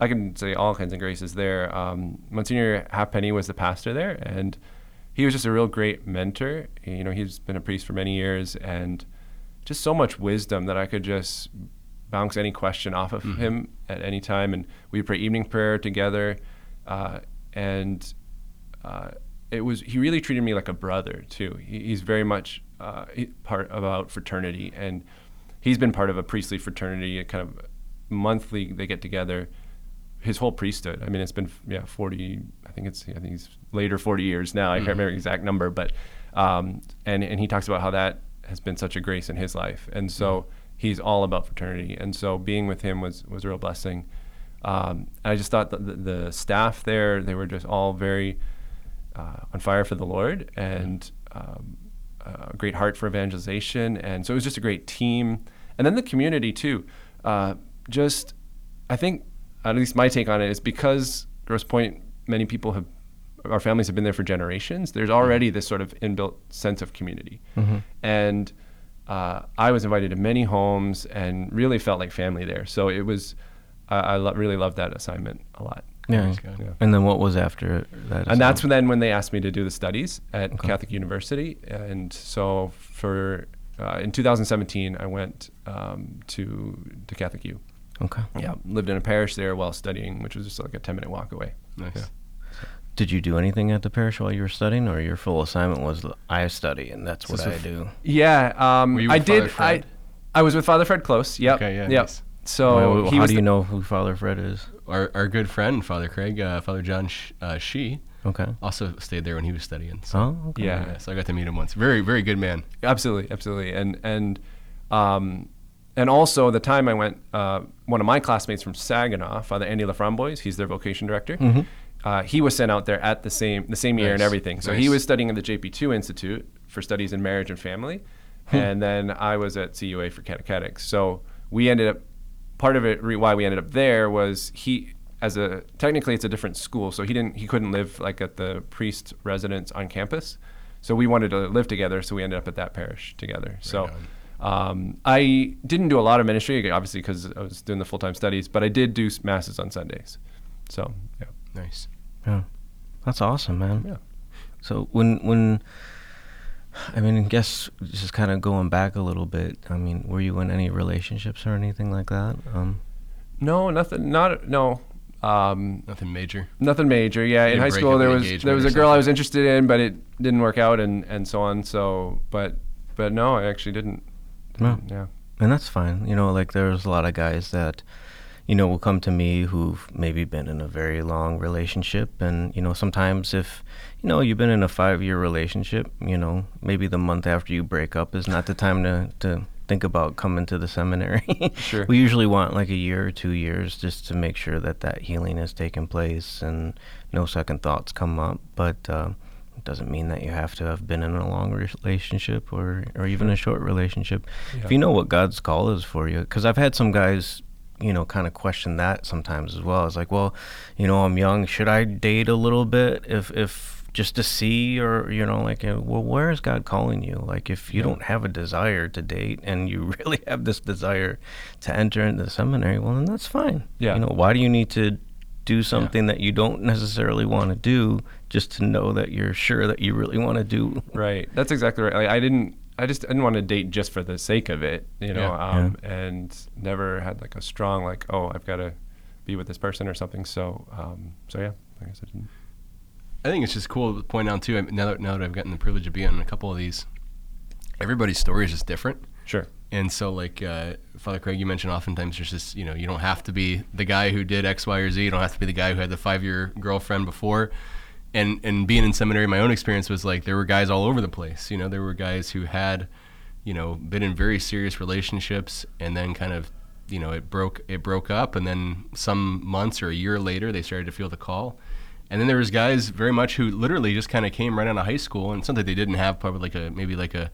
I can say all kinds of graces there. Um, Monsignor Halfpenny was the pastor there, and he was just a real great mentor. You know, he's been a priest for many years, and just so much wisdom that I could just bounce any question off of him at any time. And we pray evening prayer together, uh, and uh, it was he really treated me like a brother too. He, he's very much uh, part about fraternity, and he's been part of a priestly fraternity. A kind of monthly they get together. His whole priesthood. I mean, it's been yeah forty. I think it's I think he's later forty years now. I can't remember the exact number, but um, and and he talks about how that has been such a grace in his life, and so he's all about fraternity, and so being with him was was a real blessing. Um, I just thought the, the staff there, they were just all very uh, on fire for the Lord and um, a great heart for evangelization. And so it was just a great team. And then the community, too. Uh, just, I think, at least my take on it is because Grosse Pointe, many people have, our families have been there for generations, there's already this sort of inbuilt sense of community. And uh, I was invited to many homes and really felt like family there. So it was, I, I lo- really loved that assignment a lot. Yeah. Yeah. And then what was after that? And that's assignment? then when they asked me to do the studies at Okay. Catholic University. And so for uh, in 2017, I went um, to to Catholic U. Okay. Yeah, lived in a parish there while studying, which was just like a 10 minute walk away. Nice. Yeah. Did you do anything at the parish while you were studying, or your full assignment was I study and that's what So I f- do? Yeah, um, Were you I with did. Father I I was with Father Fred Close. Yep. Okay, yeah, Yep. nice. So Well, he how was do you the- know who Father Fred is? Our, our good friend, Father Craig, uh, Father John Sh- uh, Shee, Okay. also stayed there when he was studying. So, Oh, okay. Yeah. yeah, so I got to meet him once. Very, very good man. Absolutely, absolutely, and and um, and also the time I went, uh, one of my classmates from Saginaw, Father Andy Laframboise, he's their vocation director. Uh, he was sent out there at the same the same year and everything. So he was studying at the JP2 Institute for studies in marriage and family, and then I was at CUA for catechetics. So we ended up part of it re- why we ended up there was he as a technically it's a different school so he didn't he couldn't live like at the priest residence on campus so we wanted to live together so we ended up at that parish together so um, i didn't do a lot of ministry obviously because i was doing the full-time studies but i did do masses on sundays so yeah Nice. Yeah. That's awesome, man. Yeah. So when when I mean, I guess just kind of going back a little bit. I mean, were you in any relationships or anything like that? Um, no nothing not no Um, Nothing major. nothing major. Yeah, in high school there was there was a girl I was interested in, but it didn't work out, and and so on. So, but but no, I actually didn't. No. Yeah. And that's fine. You know, like there's a lot of guys that, you know, will come to me who've maybe been in a very long relationship. And, you know, sometimes if, you know, you've been in a five year relationship, you know, maybe the month after you break up is not the time to, to think about coming to the seminary. Sure. we usually want like a year or two years just to make sure that that healing has taken place and no second thoughts come up. But, uh, it doesn't mean that you have to have been in a long relationship or, or even a short relationship. If you know what God's call is for you, because I've had some guys, you know, kind of question that sometimes as well. It's like, well, you know, I'm young. Should I date a little bit if, if just to see, or you know, like, uh, well, where is God calling you? Like, if you don't have a desire to date and you really have this desire to enter into the seminary, well, then that's fine. Yeah. You know, why do you need to do something that you don't necessarily want to do just to know that you're sure that you really want to do? Right. That's exactly right. Like, I didn't. I just didn't want to date just for the sake of it, you know, Yeah. um, and never had like a strong like, oh, I've got to be with this person or something. So, um, so yeah, I guess I didn't. I think it's just cool to point out too. Now that now that I've gotten the privilege of being on a couple of these, everybody's story is just different. Sure. And so, like uh, Father Craig, you mentioned, oftentimes there's just you know you don't have to be the guy who did X, Y, or Z. You don't have to be the guy who had the five-year girlfriend before. And and being in seminary, my own experience was like there were guys all over the place. You know, there were guys who had, you know, been in very serious relationships, and then kind of, you know, it broke it broke up, and then some months or a year later, they started to feel the call. And then there was guys very much who literally just kind of came right out of high school, and something they didn't have, probably like a maybe like a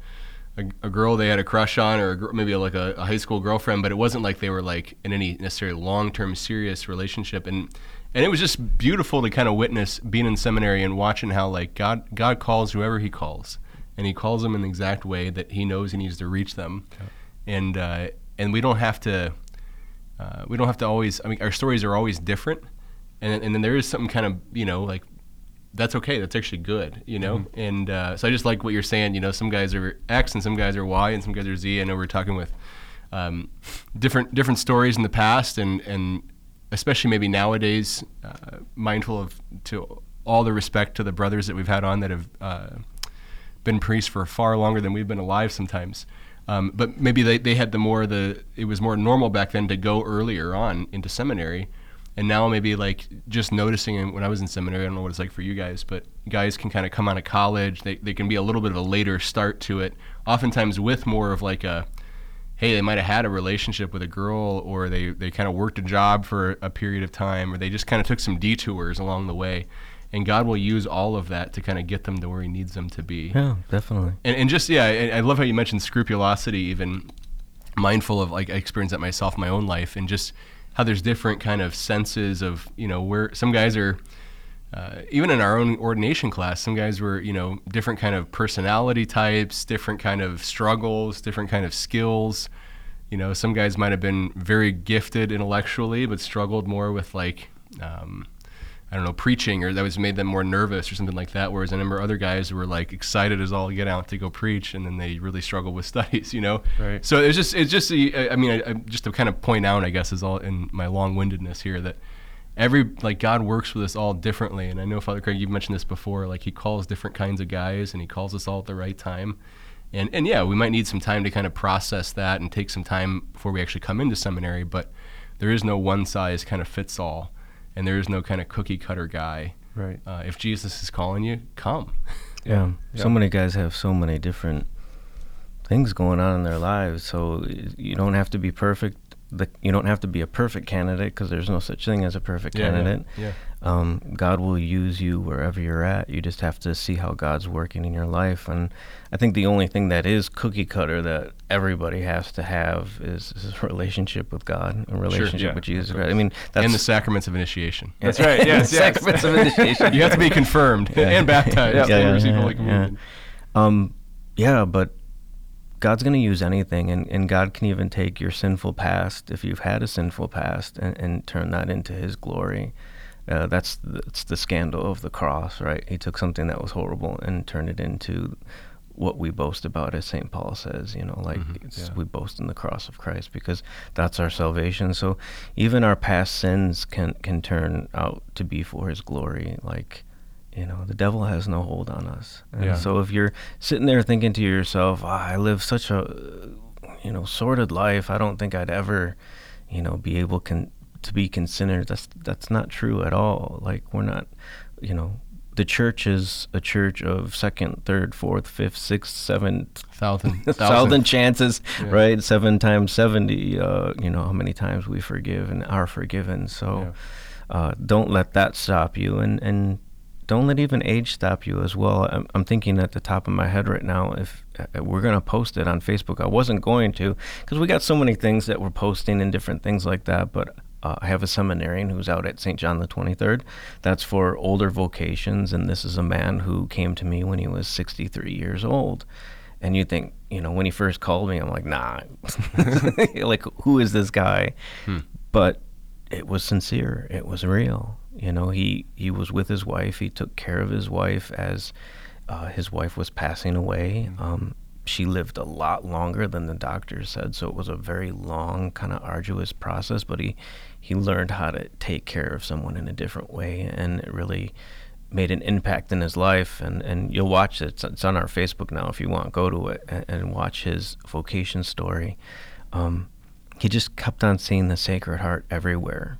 a, a girl they had a crush on, or a, maybe like a, a high school girlfriend, but it wasn't like they were like in any necessarily long-term serious relationship. And and it was just beautiful to kind of witness being in seminary and watching how like God God calls whoever He calls, and He calls them in the exact way that He knows He needs to reach them, and uh, and we don't have to uh, we don't have to always. I mean, our stories are always different, and and then there is something kind of you know like that's okay. That's actually good, you know. And uh, so I just like what you're saying. You know, some guys are X and some guys are Y and some guys are Z. I know we're talking with um, different different stories in the past, and and especially maybe nowadays, uh, mindful of to all the respect to the brothers that we've had on that have uh, been priests for far longer than we've been alive sometimes. Um, but maybe they, they had the more the it was more normal back then to go earlier on into seminary, and now maybe like just noticing and when I was in seminary, I don't know what it's like for you guys, but guys can kind of come out of college. They they can be a little bit of a later start to it, oftentimes with more of like a hey, they might have had a relationship with a girl or they, they kind of worked a job for a period of time or they just kind of took some detours along the way. And God will use all of that to kind of get them to where He needs them to be. Yeah, definitely. And, and just, yeah, I, I love how you mentioned scrupulosity, even mindful of like, I experienced that myself in my own life and just how there's different kind of senses of, you know, where some guys are. Uh, even in our own ordination class, some guys were, you know, different kind of personality types, different kind of struggles, different kind of skills. You know, some guys might have been very gifted intellectually, but struggled more with like, um, I don't know, preaching, or that was made them more nervous or something like that. Whereas I remember other guys were like excited as all get out to go preach, and then they really struggled with studies. You know, Right. so it's just, it's just, I mean, I, I, just to kind of point out, I guess, is all in my long-windedness here that every like God works with us all differently. And I know Father Craig, you've mentioned this before. Like He calls different kinds of guys, and He calls us all at the right time. And and yeah, we might need some time to kind of process that and take some time before we actually come into seminary. But there is no one size kind of fits all, and there is no kind of cookie cutter guy. Right. Uh, if Jesus is calling you, come. Yeah. So many guys have so many different things going on in their lives. So you don't have to be perfect. The, you don't have to be a perfect candidate because there's no such thing as a perfect Yeah, yeah, candidate. yeah. Um, God will use you wherever you're at. You just have to see how God's working in your life. And I think the only thing that is cookie cutter that everybody has to have is, is a relationship with God, a relationship yeah, with Jesus Christ. I mean, that's and the sacraments of initiation. That's right. Yes. yes. sacraments of initiation. You have to be confirmed and baptized Yeah, and yeah, receive yeah, Holy yeah. Communion. Um, yeah, but God's going to use anything, and, and God can even take your sinful past, if you've had a sinful past, and, and turn that into His glory. Uh, that's the, that's the scandal of the cross, right? He took something that was horrible and turned it into what we boast about, as St. Paul says, you know, like it's, we boast in the cross of Christ because that's our salvation. So even our past sins can can turn out to be for His glory. Like, you know, the devil has no hold on us. And Yeah. so if you're sitting there thinking to yourself, ah, I live such a, you know, sordid life, I don't think I'd ever, you know, be able con- to be considered. That's that's not true at all. Like we're not, you know, the church is a church of second, third, fourth, fifth, sixth, seventh, Thousand, thousand chances, right? Seven times seventy. Uh, you know how many times we forgive and are forgiven. So, uh, don't let that stop you, and and don't let even age stop you as well. I'm, I'm thinking at the top of my head right now if uh, we're gonna post it on Facebook. I wasn't going to because we got so many things that we're posting and different things like that, but. Uh, I have a seminarian who's out at St. John the 23rd. That's for older vocations, and this is a man who came to me when he was 63 years old. And you think, you know, when he first called me, I'm like, nah, like who is this guy? But it was sincere. It was real. You know, he he was with his wife. He took care of his wife as uh, his wife was passing away. Um, she lived a lot longer than the doctor said, so it was a very long, kind of arduous process. But he he learned how to take care of someone in a different way, and it really made an impact in his life. And, and you'll watch it. It's, it's on our Facebook now if you want. Go to it and, and watch his vocation story. Um, he just kept on seeing the Sacred Heart everywhere,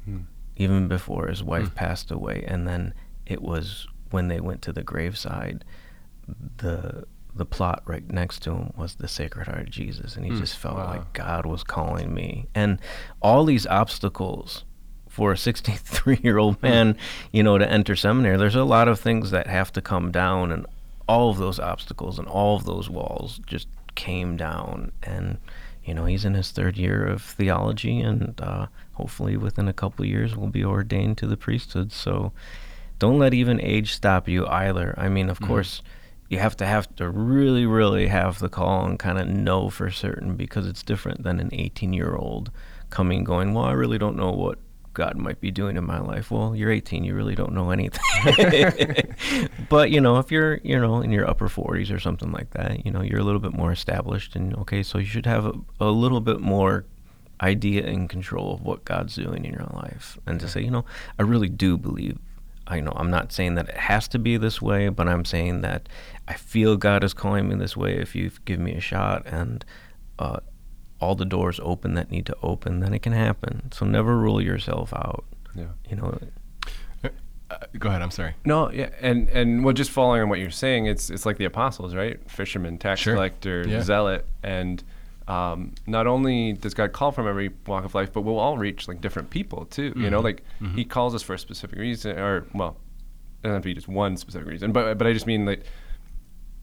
even before his wife hmm. passed away. And then it was when they went to the graveside, the the plot right next to him was the Sacred Heart of Jesus, and he hmm. just felt like God was calling me. And all these obstacles for a 63 year old hmm. man, you know, to enter seminary, there's a lot of things that have to come down, and all of those obstacles and all of those walls just came down. And, you know, he's in his third year of theology, and uh, hopefully within a couple of years will be ordained to the priesthood. So don't let even age stop you either. I mean, of mm-hmm. course. You have to have to really, really have the call and kind of know for certain because it's different than an 18 year old coming going, Well, I really don't know what God might be doing in my life. Well, you're 18, you really don't know anything. but you know, if you're you know in your upper 40s or something like that, you know, you're a little bit more established, and okay, so you should have a, a little bit more idea and control of what God's doing in your life, and to say, you know, I really do believe. I know I'm not saying that it has to be this way, but I'm saying that I feel God is calling me this way. If you give me a shot and uh, all the doors open that need to open, then it can happen. So never rule yourself out. Yeah. You know, Uh, go ahead. I'm sorry. No, yeah, and and well, just following on what you're saying, it's it's like the apostles, right? Fisherman, tax Sure. collector, Yeah. zealot, and um, not only does God call from every walk of life, but we'll all reach like different people too. You know, Mm-hmm. like He calls us for a specific reason, or well, it doesn't have to be just one specific reason, but but I just mean like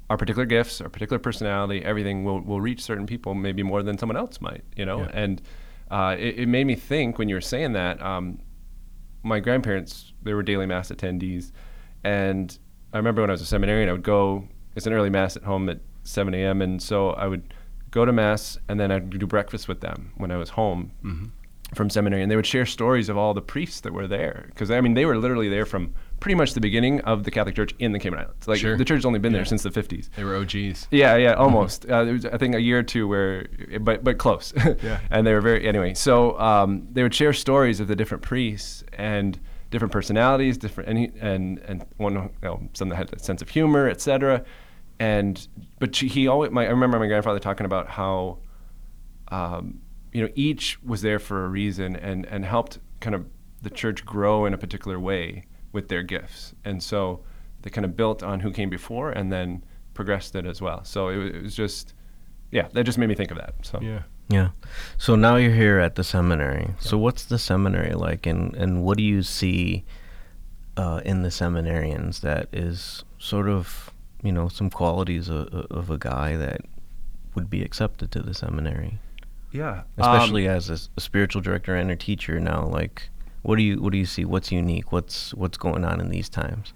our particular gifts, our particular personality, everything will will reach certain people maybe more than someone else might. You know, Yeah. and uh, it, it made me think when you were saying that. Um, my grandparents they were daily mass attendees and i remember when i was a seminarian i would go it's an early mass at home at 7 a.m and so i would go to mass and then i'd do breakfast with them when i was home from seminary and they would share stories of all the priests that were there because i mean they were literally there from pretty much the beginning of the catholic church in the cayman islands like Sure. the church has only been Yeah. there since the 50s They were OGs. yeah, yeah, almost. Uh, there was, I think, a year or two where, but but close. Yeah. and they were very anyway. So um, they would share stories of the different priests and different personalities, different and he, and and one, you know, some that had a sense of humor, etc. And but she, he always. My, I remember my grandfather talking about how, um, you know, each was there for a reason and and helped kind of the church grow in a particular way with their gifts. And so they kind of built on who came before and then progressed it as well. So it, wa- it was just, yeah, that just made me think of that. So Yeah. yeah. So now you're here at the seminary. So what's the seminary like, and and what do you see uh, in the seminarians that is sort of you know some qualities of, of a guy that would be accepted to the seminary, yeah, especially as a spiritual director and a teacher now. Like, what do you what do you see? What's unique? What's what's going on in these times?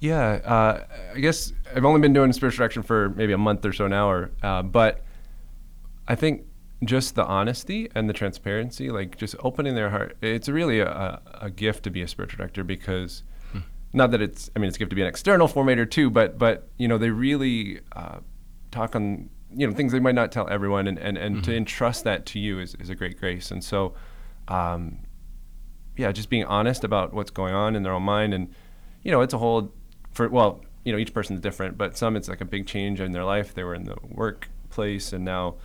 Yeah, uh, I guess I've only been doing spiritual direction for maybe a month or so now, or uh, but I think just the honesty and the transparency, like just opening their heart, it's really a, a gift to be a spiritual director because not that it's, I mean, it's gift to be an external formator too, but but you know they really uh, talk on you know things they might not tell everyone, and and, and to entrust that to you is, is a great grace. And so, um, yeah, just being honest about what's going on in their own mind, and you know, it's a whole for well, you know, each person's different, but some it's like a big change in their life. They were in the workplace, and now.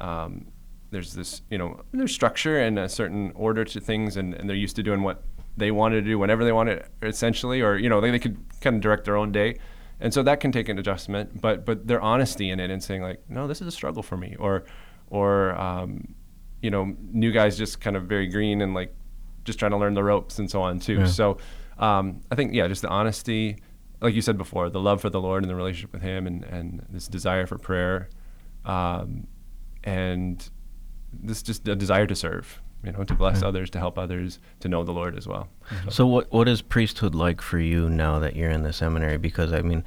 Um, there's this, you know, there's structure and a certain order to things, and, and they're used to doing what they wanted to do whenever they wanted, essentially, or you know, they, they could kind of direct their own day, and so that can take an adjustment. But but their honesty in it and saying like, no, this is a struggle for me, or or um, you know, new guys just kind of very green and like just trying to learn the ropes and so on too. Yeah. So um, I think yeah, just the honesty, like you said before, the love for the Lord and the relationship with Him, and and this desire for prayer, um, and this just a desire to serve, you know, to bless others, to help others, to know the Lord as well. So what what is priesthood like for you now that you're in the seminary? Because I mean,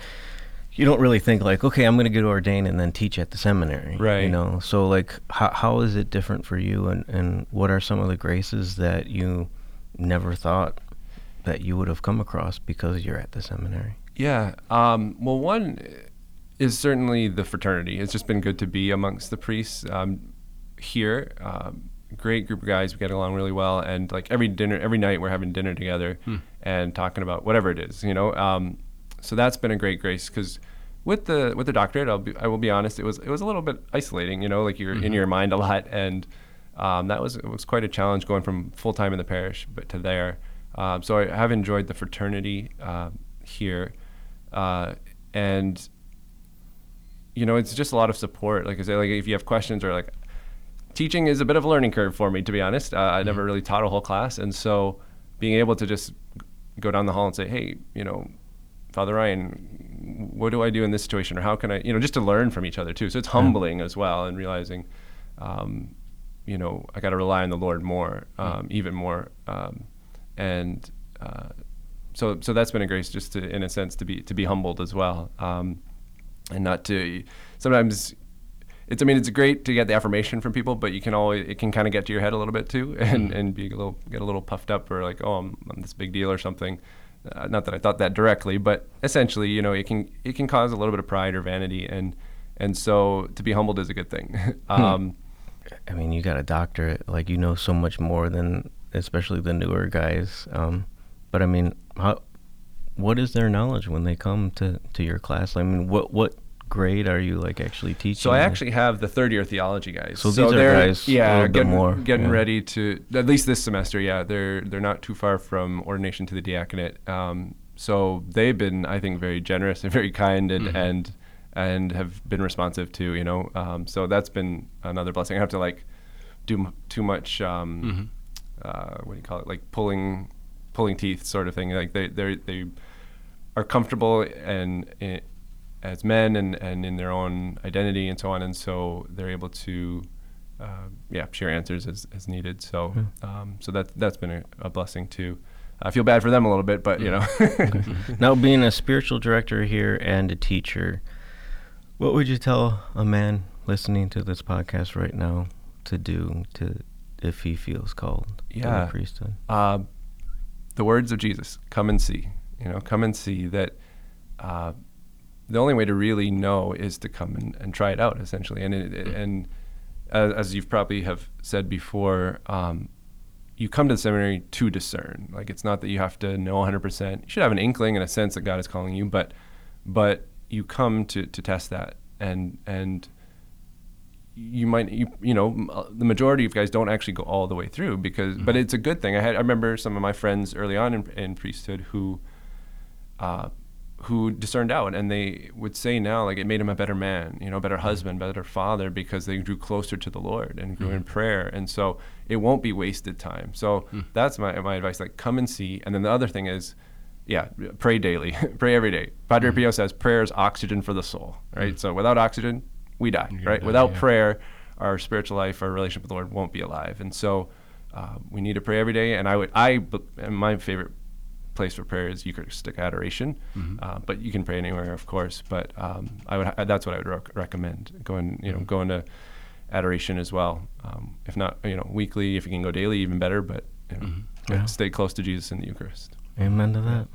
you don't really think like, okay, I'm going to get ordained and then teach at the seminary, right? You know, so like, how how is it different for you, and and what are some of the graces that you never thought that you would have come across because you're at the seminary? Yeah. Um, well, one is certainly the fraternity. It's just been good to be amongst the priests um, here. Um, great group of guys. We get along really well, and like every dinner, every night we're having dinner together and talking about whatever it is, you know. Um, so that's been a great grace because with the with the doctorate, I'll be, I will be honest, it was it was a little bit isolating, you know, like you're in your mind a lot, and um, that was it was quite a challenge going from full time in the parish but to there. Um, so I have enjoyed the fraternity um here, uh, and you know it's just a lot of support. Like I say, like if you have questions or like teaching is a bit of a learning curve for me, to be honest. Uh, I never really taught a whole class, and so being able to just go down the hall and say, hey, you know, Father Ryan, what do I do in this situation, or how can I, you know, just to learn from each other too. So it's humbling as well, and realizing, um, you know, I got to rely on the Lord more, um, even more, um, and uh, so so that's been a grace, just to, in a sense, to be to be humbled as well, um, and not to sometimes. It's. I mean, it's great to get the affirmation from people, but you can always. It can kind of get to your head a little bit too, and, and be a little get a little puffed up or like, oh, I'm, I'm this big deal or something. Uh, not that I thought that directly, but essentially, you know, it can it can cause a little bit of pride or vanity, and and so to be humbled is a good thing. um, I mean, you got a doctorate, like you know so much more than especially the newer guys. Um, but I mean, how, what is their knowledge when they come to, to your class? I mean, what what grade are you like actually teaching? So I actually have the third year theology guys. So these are they're, guys yeah, getting, more, getting yeah. ready to at least this semester. Yeah, they're they're not too far from ordination to the diaconate. Um, so they've been, I think, very generous and very kind and and and have been responsive to you know. Um, so that's been another blessing. I have to like do m- too much. Um, uh, what do you call it? Like pulling pulling teeth, sort of thing. Like they they they are comfortable and. i as men and, and in their own identity and so on, and so they're able to, uh, yeah, share answers as, as needed. So, um, so that that's been a, a blessing too. I feel bad for them a little bit, but you know, now being a spiritual director here and a teacher, what would you tell a man listening to this podcast right now to do to if he feels called to Yeah. the priesthood? uh, the words of Jesus, come and see. You know, come and see that. Uh, the only way to really know is to come and, and try it out, essentially. And it, and as, as you've probably have said before, um, you come to the seminary to discern. Like it's not that you have to know 100%. You should have an inkling and a sense that God is calling you, but but you come to, to test that. And and you might you, you know uh, the majority of guys don't actually go all the way through because but it's a good thing. I had I remember some of my friends early on in, in priesthood who uh, who discerned out and they would say now like it made him a better man you know better mm-hmm. husband better father because they grew closer to the lord and grew in mm-hmm. prayer and so it won't be wasted time. So mm. that's my, my advice like come and see. And then the other thing is yeah pray daily pray every day. Padre mm-hmm. pio says prayer is oxygen for the soul right? Mm. So without oxygen we die right? die, without yeah. prayer our spiritual life our relationship with the lord won't be alive. And so uh, we need to pray every day. And i would i and my favorite place for prayer is Eucharistic adoration, uh, but you can pray anywhere, of course. But um, I would that's what I would rec- recommend going you know going to adoration as well. Um, if not you know weekly, if you can go daily, even better. But you know, Yeah. stay close to Jesus in the Eucharist. Amen to that.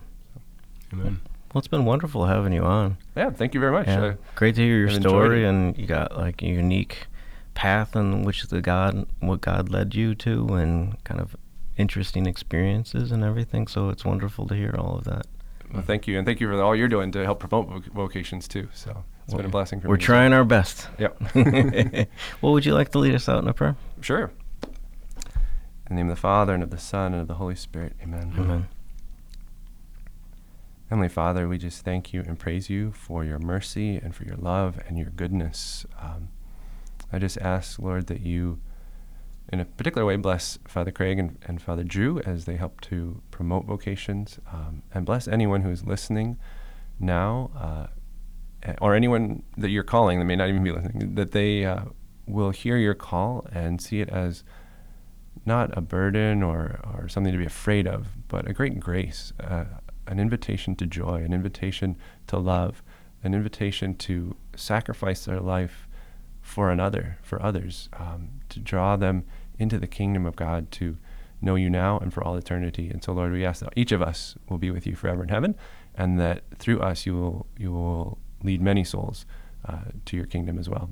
Amen. Well, it's been wonderful having you on. Yeah, thank you very much. Yeah. Uh, Great to hear your I've story, and you got like a unique path in which the God, what God led you to, and kind of interesting experiences and everything. So it's wonderful to hear all of that. well, thank you, and thank you for all you're doing to help promote voc- vocations too. So it's been a blessing for me. We're me. trying our best. Yep. what would you like to lead us out in a prayer? Sure. In the name of the Father and of the Son and of the Holy Spirit. Amen. Amen. Heavenly Father, we just thank you and praise you for your mercy and for your love and your goodness. Um, I just ask, Lord, that you, in a particular way, bless Father Craig and, and Father Drew as they help to promote vocations, um, and bless anyone who's listening now, uh, or anyone that you're calling that may not even be listening, that they uh, will hear your call and see it as not a burden or, or something to be afraid of, but a great grace, uh, an invitation to joy, an invitation to love, an invitation to sacrifice their life for another, for others, um, to draw them into the kingdom of God, to know you now and for all eternity. And so, Lord, we ask that each of us will be with you forever in heaven, and that through us you will you will lead many souls uh, to your kingdom as well.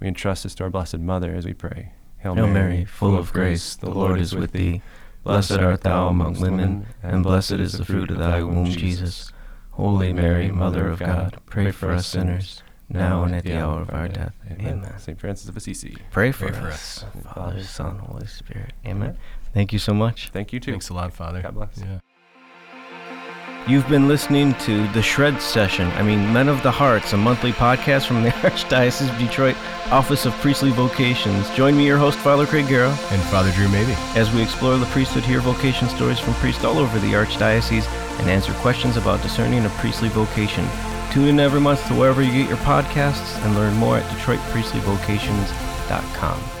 We entrust this to our Blessed Mother as we pray. Hail Mary, full of grace, the Lord is with thee. Blessed art thou among women, and blessed is the fruit of thy womb, Jesus. Holy Mary, Mother of God, pray for us sinners, now and at the hour of our death. Amen. St. Francis of Assisi. Pray for Pray for us, us. Father, Son, Holy Spirit. Amen. Thank you so much. Thank you too. Thanks a lot, Father. God bless. Yeah. You've been listening to The Shred Session, I mean, Men of the Hearts, a monthly podcast from the Archdiocese of Detroit Office of Priestly Vocations. Join me, your host, Father Craig Giera, And Father Drew, maybe. as we explore the priesthood, hear vocation stories from priests all over the Archdiocese, and answer questions about discerning a priestly vocation. Tune in every month to wherever you get your podcasts and learn more at DetroitPriestlyVocations.com.